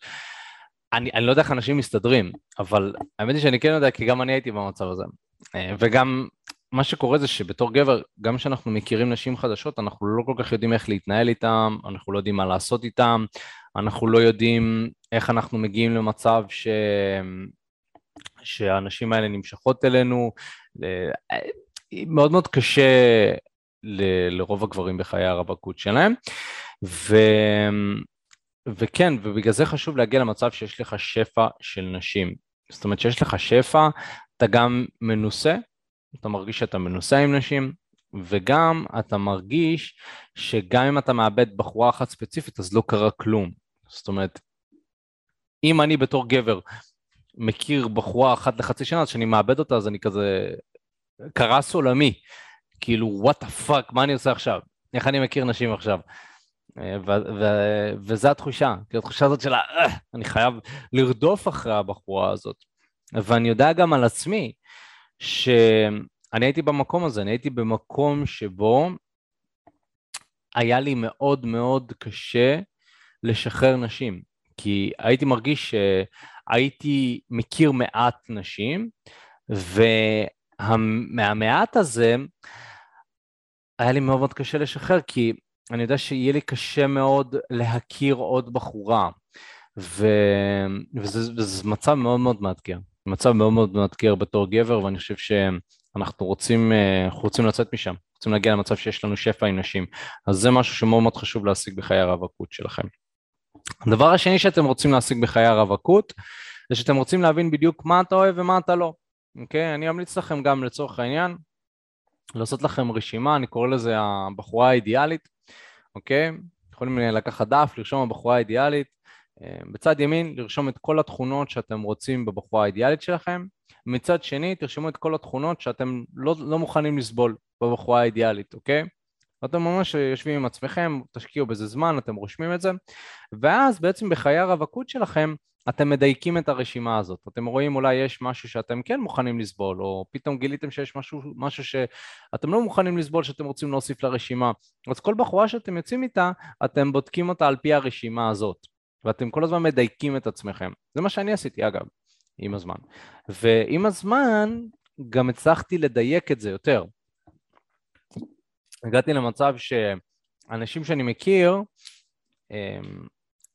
אני, אני לא יודע איך אנשים מסתדרים, אבל האמת היא שאני כן יודע כי גם אני הייתי במצב הזה. אה, וגם מה שקורה זה שבתור גבר, גם כשאנחנו מכירים נשים חדשות, אנחנו לא כל כך יודעים איך להתנהל איתם, אנחנו לא יודעים מה לעשות איתם, אנחנו לא יודעים איך אנחנו מגיעים למצב ש... שהנשים האלה נמשכות אלינו. מאוד מאוד קשה ל... לרוב הגברים בחיי הרווקות שלהם. ו... וכן, ובגלל זה חשוב להגיע למצב שיש לך שפע של נשים. זאת אומרת שיש לך שפע, אתה גם מנוסה, אתה מרגיש שאתה מנוסה עם נשים, וגם אתה מרגיש שגם אם אתה מאבד בחורה אחת ספציפית אז לא קרה כלום. זאת אומרת, אם אני בתור גבר מכיר בחורה אחת לחצי שנה, אז כשאני מאבד אותה אז אני כזה קרס עולמי. כאילו, what the fuck, מה אני עושה עכשיו? איך אני מכיר נשים עכשיו? וזו התחושה, כאילו התחושה הזאת של אה, אני חייב לרדוף אחרי הבחורה הזאת. ואני יודע גם על עצמי, שאני הייתי במקום הזה, אני הייתי במקום שבו היה לי מאוד מאוד קשה לשחרר נשים, כי הייתי מרגיש שהייתי מכיר מעט נשים, ומהמעט הזה היה לי מאוד מאוד קשה לשחרר, כי אני יודע שיהיה לי קשה מאוד להכיר עוד בחורה, ו... וזה, וזה מצב מאוד מאוד מאתגר. מצב מאוד מאוד מאתגר בתור גבר, ואני חושב שאנחנו רוצים, אה, רוצים לצאת משם, רוצים להגיע למצב שיש לנו שפע עם נשים. אז זה משהו שמאוד מאוד חשוב להשיג בחיי הרווקות שלכם. הדבר השני שאתם רוצים להשיג בחיי הרווקות, זה שאתם רוצים להבין בדיוק מה אתה אוהב ומה אתה לא. אוקיי? אני אמליץ לכם גם לצורך העניין, לעשות לכם רשימה, אני קורא לזה הבחורה האידיאלית, אוקיי? יכולים לקחת דף, לרשום הבחורה האידיאלית, בצד ימין לרשום את כל התכונות שאתם רוצים בבחורה האידיאלית שלכם, מצד שני תרשמו את כל התכונות שאתם לא, לא מוכנים לסבול בבחורה האידיאלית, אוקיי? אתם ממש יושבים עם עצמכם, תשקיעו בזה זמן, אתם רושמים את זה, ואז בעצם בחיי הרווקות שלכם אתם מדייקים את הרשימה הזאת. אתם רואים אולי יש משהו שאתם כן מוכנים לסבול, או פתאום גיליתם שיש משהו, משהו שאתם לא מוכנים לסבול שאתם רוצים להוסיף לרשימה. אז כל בחורה שאתם יוצאים איתה, אתם בודקים אותה על פי הרשימה הזאת, ואתם כל הזמן מדייקים את עצמכם. זה מה שאני עשיתי אגב, עם הזמן. ועם הזמן גם הצלחתי לדייק את זה יותר. הגעתי למצב שאנשים שאני מכיר,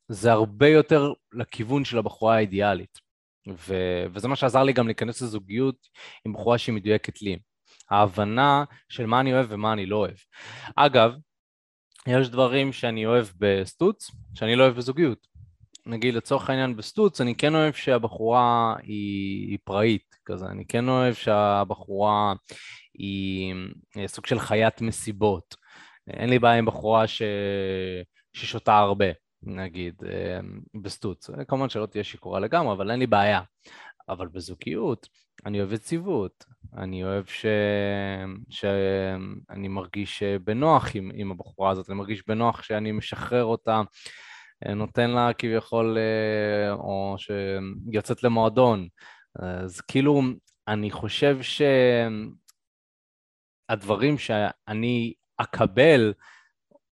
זה הרבה יותר לכיוון של הבחורה האידיאלית. ו- וזה מה שעזר לי גם להיכנס לזוגיות עם בחורה שהיא מדויקת לי. ההבנה של מה אני אוהב ומה אני לא אוהב. אגב, יש דברים שאני אוהב בסטוץ, שאני לא אוהב בזוגיות. נגיד לצורך העניין בסטוץ, אני כן אוהב שהבחורה היא, היא פראית כזה, אני כן אוהב שהבחורה היא, היא סוג של חיית מסיבות. אין לי בעיה עם בחורה ש... ששותה הרבה. נגיד, אמ, בסטוץ. כמובן שלא תהיה שיכורה לגמרי, אבל אין לי בעיה. אבל בזוגיות, אני אוהב יציבות, אני אוהב ש... שאני מרגיש בנוח עם, עם הבחורה הזאת, אני מרגיש בנוח שאני משחרר אותה, נותן לה כביכול, אה, או שיוצאת למועדון. אז כאילו, אני חושב שהדברים שאני אקבל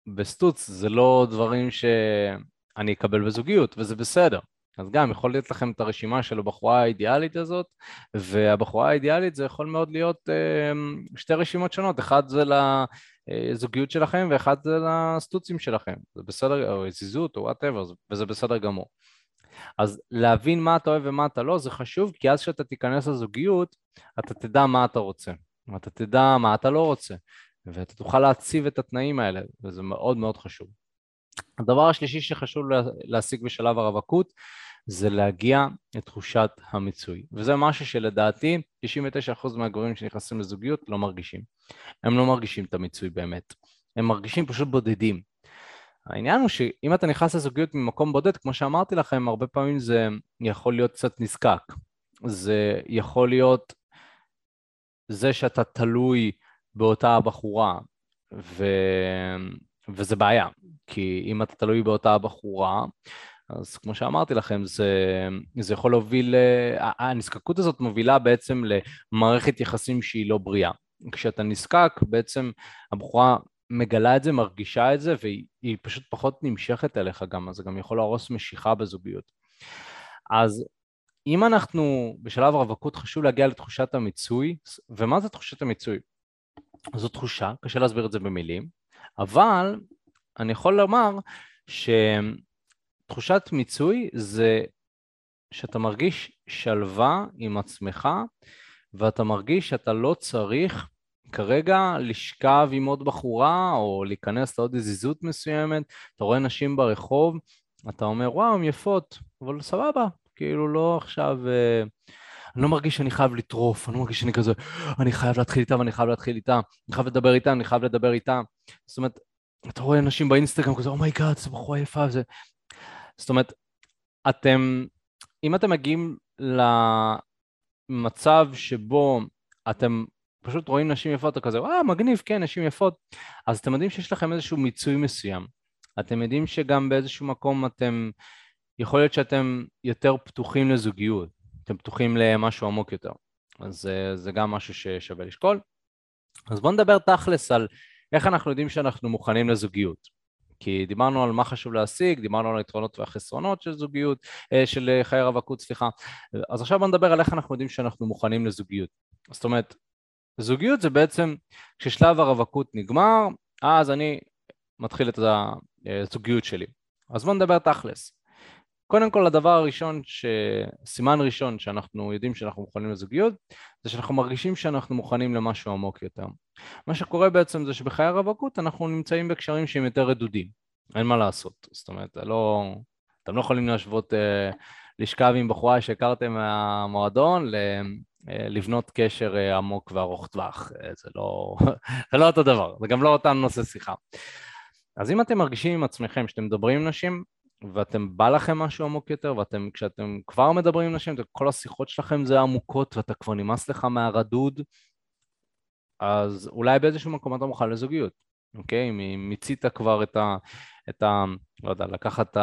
בסטוץ זה לא דברים שאני אקבל בזוגיות, וזה בסדר. אז גם יכול להיות לכם את הרשימה של הבחורה האידיאלית הזאת, והבחורה האידיאלית זה יכול מאוד להיות אה, שתי רשימות שונות, אחד זה לזוגיות שלכם ואחד זה לסטוצים שלכם, זה בסדר, או זיזות או וואטאבר, וזה בסדר גמור. אז להבין מה אתה אוהב ומה אתה לא זה חשוב, כי אז כשאתה תיכנס לזוגיות, אתה תדע מה אתה רוצה, אתה תדע מה אתה לא רוצה, ואתה תוכל להציב את התנאים האלה, וזה מאוד מאוד חשוב. הדבר השלישי שחשוב להשיג בשלב הרווקות זה להגיע לתחושת המיצוי, וזה משהו שלדעתי 99% מהגברים שנכנסים לזוגיות לא מרגישים. הם לא מרגישים את המיצוי באמת, הם מרגישים פשוט בודדים. העניין הוא שאם אתה נכנס לזוגיות ממקום בודד, כמו שאמרתי לכם, הרבה פעמים זה יכול להיות קצת נזקק. זה יכול להיות זה שאתה תלוי באותה הבחורה, ו... וזה בעיה, כי אם אתה תלוי באותה הבחורה, אז כמו שאמרתי לכם, זה, זה יכול להוביל, הנזקקות הזאת מובילה בעצם למערכת יחסים שהיא לא בריאה. כשאתה נזקק, בעצם הבחורה מגלה את זה, מרגישה את זה, והיא פשוט פחות נמשכת אליך גם, אז זה גם יכול להרוס משיכה בזוגיות. אז אם אנחנו בשלב רווקות, חשוב להגיע לתחושת המיצוי, ומה זה תחושת המיצוי? זו תחושה, קשה להסביר את זה במילים, אבל אני יכול לומר שתחושת מיצוי זה שאתה מרגיש שלווה עם עצמך ואתה מרגיש שאתה לא צריך כרגע לשכב עם עוד בחורה או להיכנס לעוד זוגיות מסוימת, אתה רואה נשים ברחוב, אתה אומר וואו הן יפות, אבל סבבה, כאילו לא עכשיו... אה, אני לא מרגיש שאני חייב לטרוף, אני לא מרגיש שאני כזה, אני חייב להתחיל איתה ואני חייב להתחיל איתה, אני חייב לדבר איתה, אני חייב לדבר איתה. זאת אומרת, אתה רואה אנשים באינסטגרם כזה, oh my god, זו בחורה יפה וזה... זאת אומרת, אתם, אם אתם מגיעים למצב שבו אתם פשוט רואים נשים יפות, אתה כזה, אה, מגניב, כן, נשים יפות, אז אתם יודעים שיש לכם איזשהו מיצוי מסוים. אתם יודעים שגם באיזשהו מקום אתם, יכול להיות שאתם יותר פתוחים לזוגיות. אתם פתוחים למשהו עמוק יותר. אז אה, זה גם משהו ששווה לשקול. אז בואו נדבר תכלס על איך אנחנו יודעים שאנחנו מוכנים לזוגיות. כי דיברנו על מה חשוב להשיג, דיברנו על היתרונות והחסרונות של זוגיות, אה, של חיי רווקות, סליחה. אז עכשיו בואו נדבר על איך אנחנו יודעים שאנחנו מוכנים לזוגיות. זאת אומרת, זוגיות זה בעצם כששלב הרווקות נגמר, אז אני מתחיל את הזוגיות שלי. אז בואו נדבר תכלס. קודם כל הדבר הראשון, ש... סימן ראשון שאנחנו יודעים שאנחנו מוכנים לזוגיות, זה שאנחנו מרגישים שאנחנו מוכנים למשהו עמוק יותר. מה שקורה בעצם זה שבחיי הרווקות אנחנו נמצאים בקשרים שהם יותר רדודים, אין מה לעשות, זאת אומרת, לא... אתם לא יכולים להשוות אה, לשכב עם בחורה שהכרתם מהמועדון ל... אה, לבנות קשר אה, עמוק וארוך טווח, אה, זה לא, <laughs> זה לא אותו דבר, זה גם לא אותם נושא שיחה. אז אם אתם מרגישים עם עצמכם שאתם מדברים עם נשים, ואתם בא לכם משהו עמוק יותר, ואתם, כשאתם כבר מדברים עם נשים, כל השיחות שלכם זה עמוקות, ואתה כבר נמאס לך מהרדוד, אז אולי באיזשהו מקום אתה מוכן לזוגיות, אוקיי? אם מיצית כבר את, ה, את ה... לא יודע, לקחת את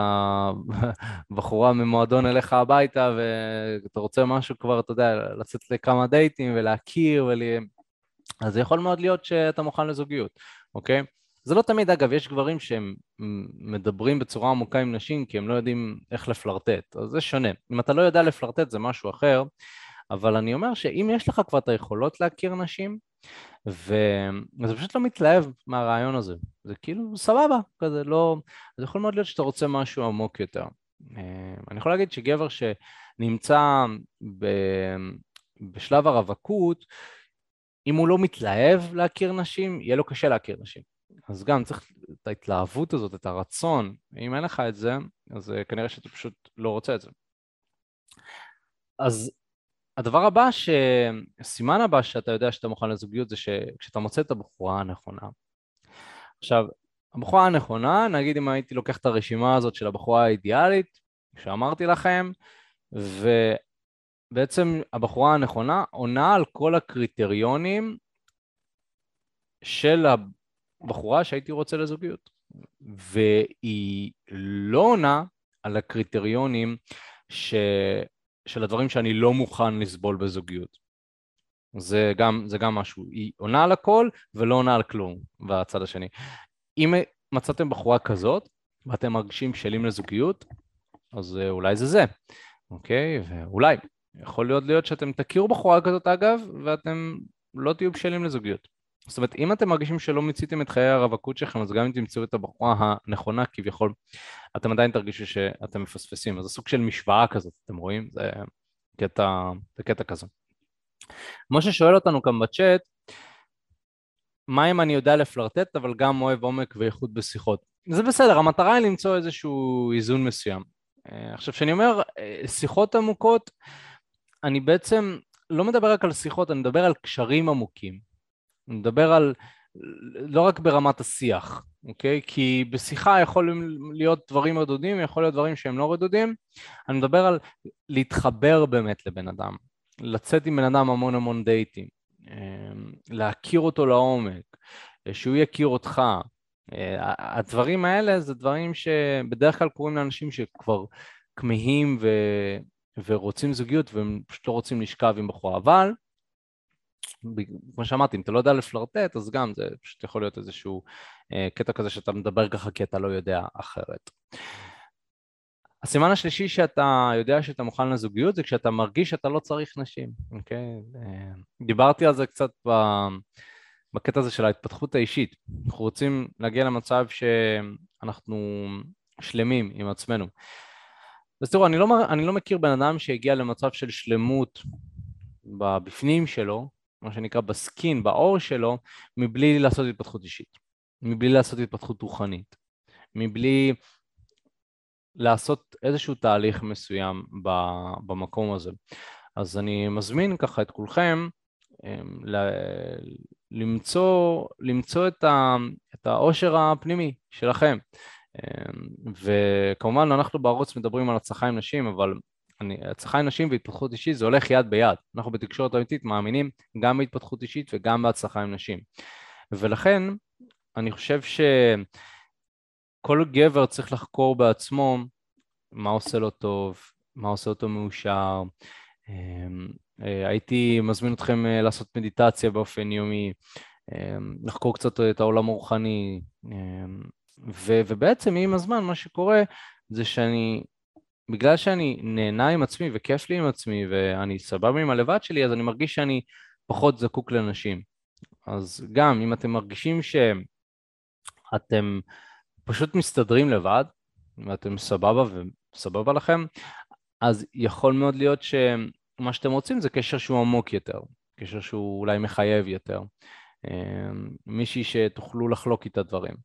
הבחורה ממועדון אליך הביתה ואתה רוצה משהו כבר, אתה יודע, לצאת לכמה דייטים ולהכיר ול... אז זה יכול מאוד להיות שאתה מוכן לזוגיות, אוקיי? זה לא תמיד, אגב, יש גברים שהם מדברים בצורה עמוקה עם נשים כי הם לא יודעים איך לפלרטט, אז זה שונה. אם אתה לא יודע לפלרטט זה משהו אחר, אבל אני אומר שאם יש לך כבר את היכולות להכיר נשים, וזה פשוט לא מתלהב מהרעיון הזה, זה כאילו סבבה, כזה לא... זה יכול מאוד להיות שאתה רוצה משהו עמוק יותר. אה, אני יכול להגיד שגבר שנמצא ב... בשלב הרווקות, אם הוא לא מתלהב להכיר נשים, יהיה לו קשה להכיר נשים. אז גם צריך את ההתלהבות הזאת, את הרצון. אם אין לך את זה, אז אה, כנראה שאתה פשוט לא רוצה את זה. אז הדבר הבא, הסימן הבא שאתה יודע שאתה מוכן לזוגיות זה שכשאתה מוצא את הבחורה הנכונה. עכשיו, הבחורה הנכונה, נגיד אם הייתי לוקח את הרשימה הזאת של הבחורה האידיאלית, שאמרתי לכם, ובעצם הבחורה הנכונה עונה על כל הקריטריונים של הבחורה שהייתי רוצה לזוגיות. והיא לא עונה על הקריטריונים ש... של הדברים שאני לא מוכן לסבול בזוגיות. זה גם, זה גם משהו, היא עונה על הכל ולא עונה על כלום בצד השני. אם מצאתם בחורה כזאת ואתם מרגישים בשלים לזוגיות, אז אה, אולי זה זה, אוקיי? ואולי, יכול להיות להיות שאתם תכירו בחורה כזאת אגב, ואתם לא תהיו בשלים לזוגיות. זאת אומרת, אם אתם מרגישים שלא מיציתם את חיי הרווקות שלכם, אז גם אם תמצאו את הבחורה הנכונה כביכול, אתם עדיין תרגישו שאתם מפספסים. אז זה סוג של משוואה כזאת, אתם רואים? זה קטע, זה קטע כזה. משה שואל אותנו כאן בצ'אט, מה אם אני יודע לפלרטט אבל גם אוהב עומק ואיכות בשיחות? זה בסדר, המטרה היא למצוא איזשהו איזון מסוים. אה, עכשיו, כשאני אומר אה, שיחות עמוקות, אני בעצם לא מדבר רק על שיחות, אני מדבר על קשרים עמוקים. אני מדבר על, לא רק ברמת השיח, אוקיי? כי בשיחה יכולים להיות דברים רדודים, יכול להיות דברים שהם לא רדודים. אני מדבר על להתחבר באמת לבן אדם, לצאת עם בן אדם המון המון דייטים, אמ, להכיר אותו לעומק, שהוא יכיר אותך. אה, הדברים האלה זה דברים שבדרך כלל קורים לאנשים שכבר כמהים ו... ורוצים זוגיות והם פשוט לא רוצים לשכב עם בחורה, אבל כמו שאמרתי, אם אתה לא יודע לפלרטט, אז גם זה פשוט יכול להיות איזשהו אה, קטע כזה שאתה מדבר ככה כי אתה לא יודע אחרת. הסימן השלישי שאתה יודע שאתה מוכן לזוגיות זה כשאתה מרגיש שאתה לא צריך נשים, אוקיי? אה, דיברתי על זה קצת ב... בקטע הזה של ההתפתחות האישית. אנחנו רוצים להגיע למצב שאנחנו שלמים עם עצמנו. אז תראו, אני לא, אני לא מכיר בן אדם שהגיע למצב של שלמות בבפנים שלו, מה שנקרא בסקין, בעור שלו, מבלי לעשות התפתחות אישית, מבלי לעשות התפתחות רוחנית, מבלי לעשות איזשהו תהליך מסוים במקום הזה. אז אני מזמין ככה את כולכם אמ, למצוא, למצוא את, ה, את העושר הפנימי שלכם. אמ, וכמובן אנחנו בערוץ מדברים על הצלחה עם נשים, אבל הצלחה עם והתפתחות אישית זה הולך יד ביד. אנחנו בתקשורת אמיתית מאמינים גם בהתפתחות אישית וגם בהצלחה עם נשים. ולכן אני חושב שכל גבר צריך לחקור בעצמו מה עושה לו טוב, מה עושה אותו מאושר. אמ, אה, הייתי מזמין אתכם אה, לעשות מדיטציה באופן יומי, אמ, לחקור קצת את העולם הרוחני, אמ, ובעצם עם הזמן מה שקורה זה שאני בגלל שאני נהנה עם עצמי וכיף לי עם עצמי ואני סבבה עם הלבד שלי, אז אני מרגיש שאני פחות זקוק לנשים. אז גם אם אתם מרגישים שאתם פשוט מסתדרים לבד, ואתם סבבה וסבבה לכם, אז יכול מאוד להיות שמה שאתם רוצים זה קשר שהוא עמוק יותר, קשר שהוא אולי מחייב יותר. אמ, מישהי שתוכלו לחלוק איתה דברים.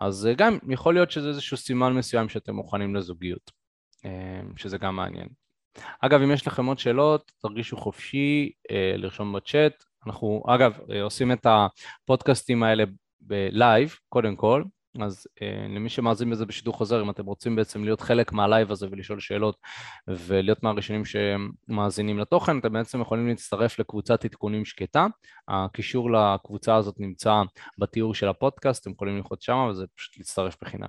אז גם יכול להיות שזה איזשהו סימן מסוים שאתם מוכנים לזוגיות. אמ, שזה גם מעניין. אגב, אם יש לכם עוד שאלות, תרגישו חופשי אה, לרשום בצ'אט. אנחנו, אגב, אה, עושים את הפודקאסטים האלה בלייב, קודם כל, אז אה, למי שמאזין בזה בשידור חוזר, אם אתם רוצים בעצם להיות חלק מהלייב הזה ולשאול שאלות ולהיות מהראשונים שמאזינים לתוכן, אתם בעצם יכולים להצטרף לקבוצת עדכונים שקטה. הקישור לקבוצה הזאת נמצא בתיאור של הפודקאסט, אתם יכולים ללחוץ שם וזה פשוט להצטרף בחינם.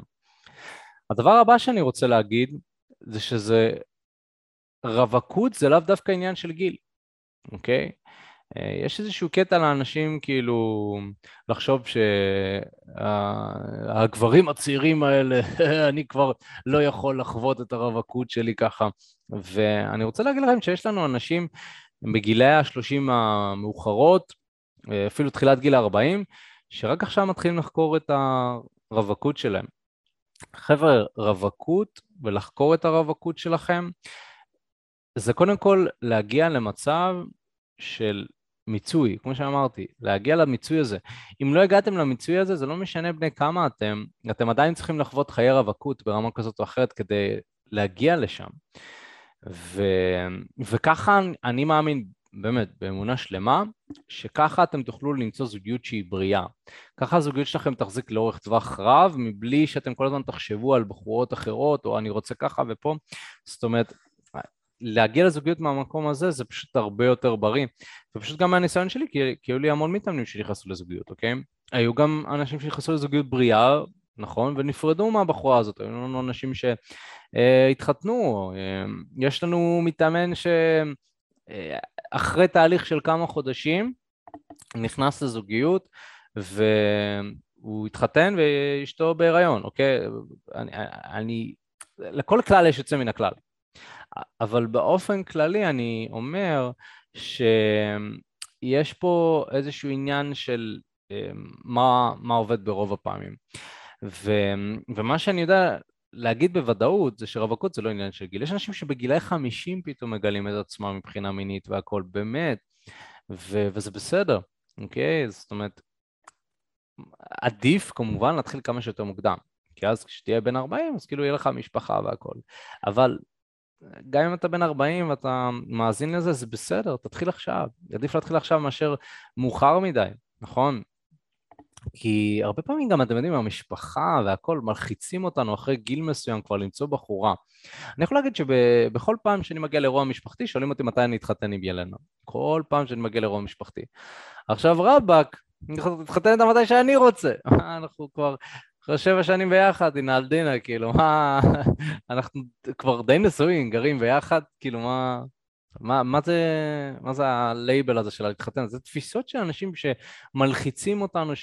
הדבר הבא שאני רוצה להגיד זה שזה רווקות זה לאו דווקא עניין של גיל, אוקיי? אה, יש איזשהו קטע לאנשים כאילו לחשוב שהגברים הצעירים האלה, <laughs> אני כבר לא יכול לחוות את הרווקות שלי ככה. ואני רוצה להגיד לכם שיש לנו אנשים בגילי השלושים המאוחרות, אה, אפילו תחילת גיל ה-40, שרק עכשיו מתחילים לחקור את הרווקות שלהם. חבר'ה, רווקות ולחקור את הרווקות שלכם, זה קודם כל להגיע למצב של מיצוי, כמו שאמרתי, להגיע למיצוי הזה. אם לא הגעתם למיצוי הזה, זה לא משנה בני כמה אתם, אתם עדיין צריכים לחוות חיי רווקות ברמה כזאת או אחרת כדי להגיע לשם. ו... וככה אני מאמין, באמת, באמונה שלמה, שככה אתם תוכלו למצוא זוגיות שהיא בריאה. ככה הזוגיות שלכם תחזיק לאורך טווח רב, מבלי שאתם כל הזמן תחשבו על בחורות אחרות, או אני רוצה ככה ופה. זאת אומרת, להגיע לזוגיות מהמקום הזה זה פשוט הרבה יותר בריא. ופשוט גם מהניסיון שלי, כי, כי היו לי המון מתאמנים שנכנסו לזוגיות, אוקיי? היו גם אנשים שנכנסו לזוגיות בריאה, נכון? ונפרדו מהבחורה הזאת, היו לנו אנשים שהתחתנו, אה, יש לנו מתאמן שאחרי תהליך של כמה חודשים נכנס לזוגיות והוא התחתן ואשתו בהיריון, אוקיי? אני, אני, לכל כלל יש יוצא מן הכלל. אבל באופן כללי אני אומר שיש פה איזשהו עניין של אמ, מה, מה עובד ברוב הפעמים. ו, ומה שאני יודע להגיד בוודאות זה שרווקות זה לא עניין של גיל. יש אנשים שבגילי 50 פתאום מגלים את עצמם מבחינה מינית והכל, באמת, ו, וזה בסדר, אוקיי? זאת אומרת, עדיף כמובן להתחיל כמה שיותר מוקדם. כי אז כשתהיה בן 40 אז כאילו יהיה לך משפחה והכל. אבל גם אם אתה בן 40 ואתה מאזין לזה, זה בסדר, תתחיל עכשיו. עדיף להתחיל עכשיו מאשר מאוחר מדי, נכון? כי הרבה פעמים גם, אתם יודעים, המשפחה והכל מלחיצים אותנו אחרי גיל מסוים כבר למצוא בחורה. אני יכול להגיד שבכל פעם שאני מגיע לאירוע משפחתי, שואלים אותי מתי אני אתחתן עם ילנה. כל פעם שאני מגיע לאירוע משפחתי. עכשיו רבאק, אני אתחתן איתה מתי שאני רוצה. <laughs> אנחנו כבר אחרי שבע שנים ביחד, הנה על כאילו, מה... <laughs> אנחנו כבר די נשואים, גרים ביחד, כאילו, מה... מה, מה זה, מה זה הלייבל הזה של להתחתן? זה תפיסות של אנשים שמלחיצים אותנו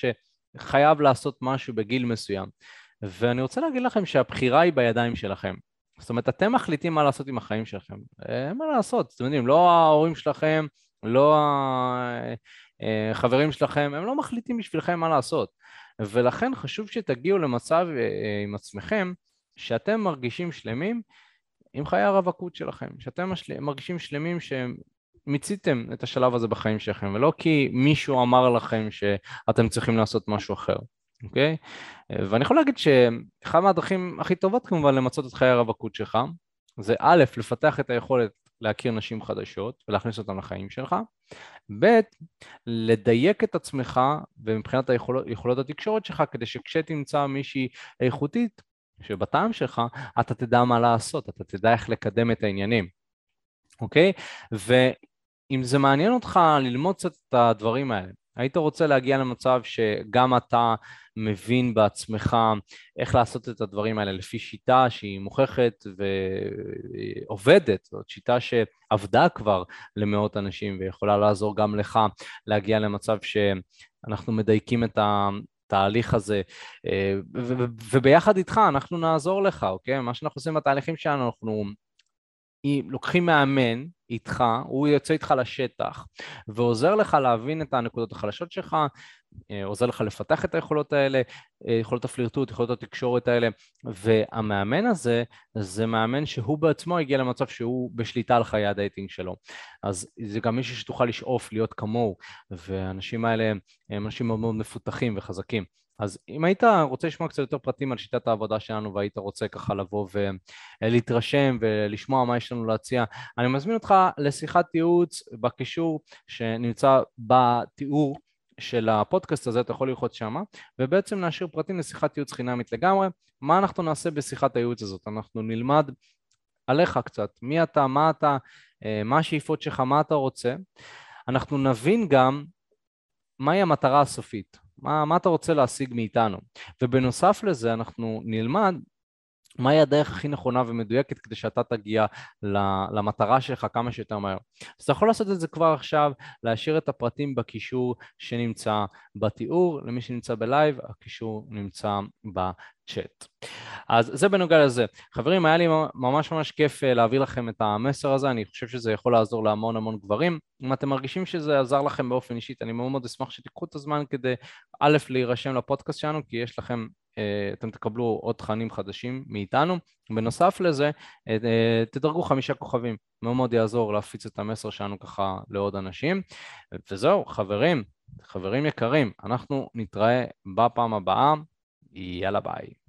שחייב לעשות משהו בגיל מסוים. ואני רוצה להגיד לכם שהבחירה היא בידיים שלכם. זאת אומרת, אתם מחליטים מה לעשות עם החיים שלכם. אין מה לעשות, אתם יודעים, לא ההורים שלכם, לא החברים שלכם, הם לא מחליטים בשבילכם מה לעשות. ולכן חשוב שתגיעו למצב אה, עם עצמכם שאתם מרגישים שלמים עם חיי הרווקות שלכם, שאתם מרגישים שלמים שמיציתם את השלב הזה בחיים שלכם, ולא כי מישהו אמר לכם שאתם צריכים לעשות משהו אחר, אוקיי? ואני יכול להגיד שאחת מהדרכים הכי טובות כמובן למצות את חיי הרווקות שלך, זה א', לפתח את היכולת להכיר נשים חדשות ולהכניס אותן לחיים שלך, ב', לדייק את עצמך ומבחינת היכולות, יכולות התקשורת שלך כדי שכשתמצא מישהי איכותית שבטעם שלך, אתה תדע מה לעשות, אתה תדע איך לקדם את העניינים, אוקיי? ואם זה מעניין אותך ללמוד קצת את הדברים האלה, היית רוצה להגיע למצב שגם אתה מבין בעצמך איך לעשות את הדברים האלה לפי שיטה שהיא מוכחת ועובדת, זאת שיטה שעבדה כבר למאות אנשים ויכולה לעזור גם לך להגיע למצב שאנחנו מדייקים את ה... התהליך הזה, וביחד איתך אנחנו נעזור לך, אוקיי? מה שאנחנו עושים בתהליכים שלנו, אנחנו לוקחים מאמן איתך, הוא יוצא איתך לשטח ועוזר לך להבין את הנקודות החלשות שלך, אה, עוזר לך לפתח את היכולות האלה, אה, יכולות הפלירטוט, יכולות התקשורת האלה, והמאמן הזה, זה מאמן שהוא בעצמו הגיע למצב שהוא בשליטה על חיי הדייטינג שלו. אז זה גם מישהו שתוכל לשאוף להיות כמוהו, והאנשים האלה הם אנשים מאוד מאוד מפותחים וחזקים. אז אם היית רוצה לשמוע קצת יותר פרטים על שיטת העבודה שלנו והיית רוצה ככה לבוא ולהתרשם ולשמוע מה יש לנו להציע, אני מזמין אותך לשיחת ייעוץ בקישור שנמצא בתיאור של הפודקאסט הזה, אתה יכול ללחוץ שמה, ובעצם נשאיר פרטים לשיחת ייעוץ חינמית לגמרי. מה אנחנו נעשה בשיחת הייעוץ הזאת? אנחנו נלמד עליך קצת, מי אתה, מה אתה, אה, מה השאיפות שלך, מה אתה רוצה. אנחנו נבין גם מהי המטרה הסופית, מה, מה אתה רוצה להשיג מאיתנו. ובנוסף לזה אנחנו נלמד מהי הדרך הכי נכונה ומדויקת כדי שאתה תגיע למטרה שלך כמה שיותר מהר. אז אתה יכול לעשות את זה כבר עכשיו, להשאיר את הפרטים בקישור שנמצא בתיאור, למי שנמצא בלייב, הקישור נמצא בצ'אט. אז זה בנוגע לזה. חברים, היה לי ממש ממש כיף אה, להעביר לכם את המסר הזה, אני חושב שזה יכול לעזור להמון המון גברים. אם אתם מרגישים שזה עזר לכם באופן אישית, אני מאוד מאוד אשמח שתיקחו את הזמן כדי א', להירשם לפודקאסט שלנו, כי יש לכם אתם תקבלו עוד תכנים חדשים מאיתנו. בנוסף לזה, אה, אה, תדרגו חמישה כוכבים, מאוד מאוד יעזור להפיץ את המסר שלנו ככה לעוד אנשים. וזהו, חברים, חברים יקרים, אנחנו נתראה בפעם הבאה, יאללה ביי.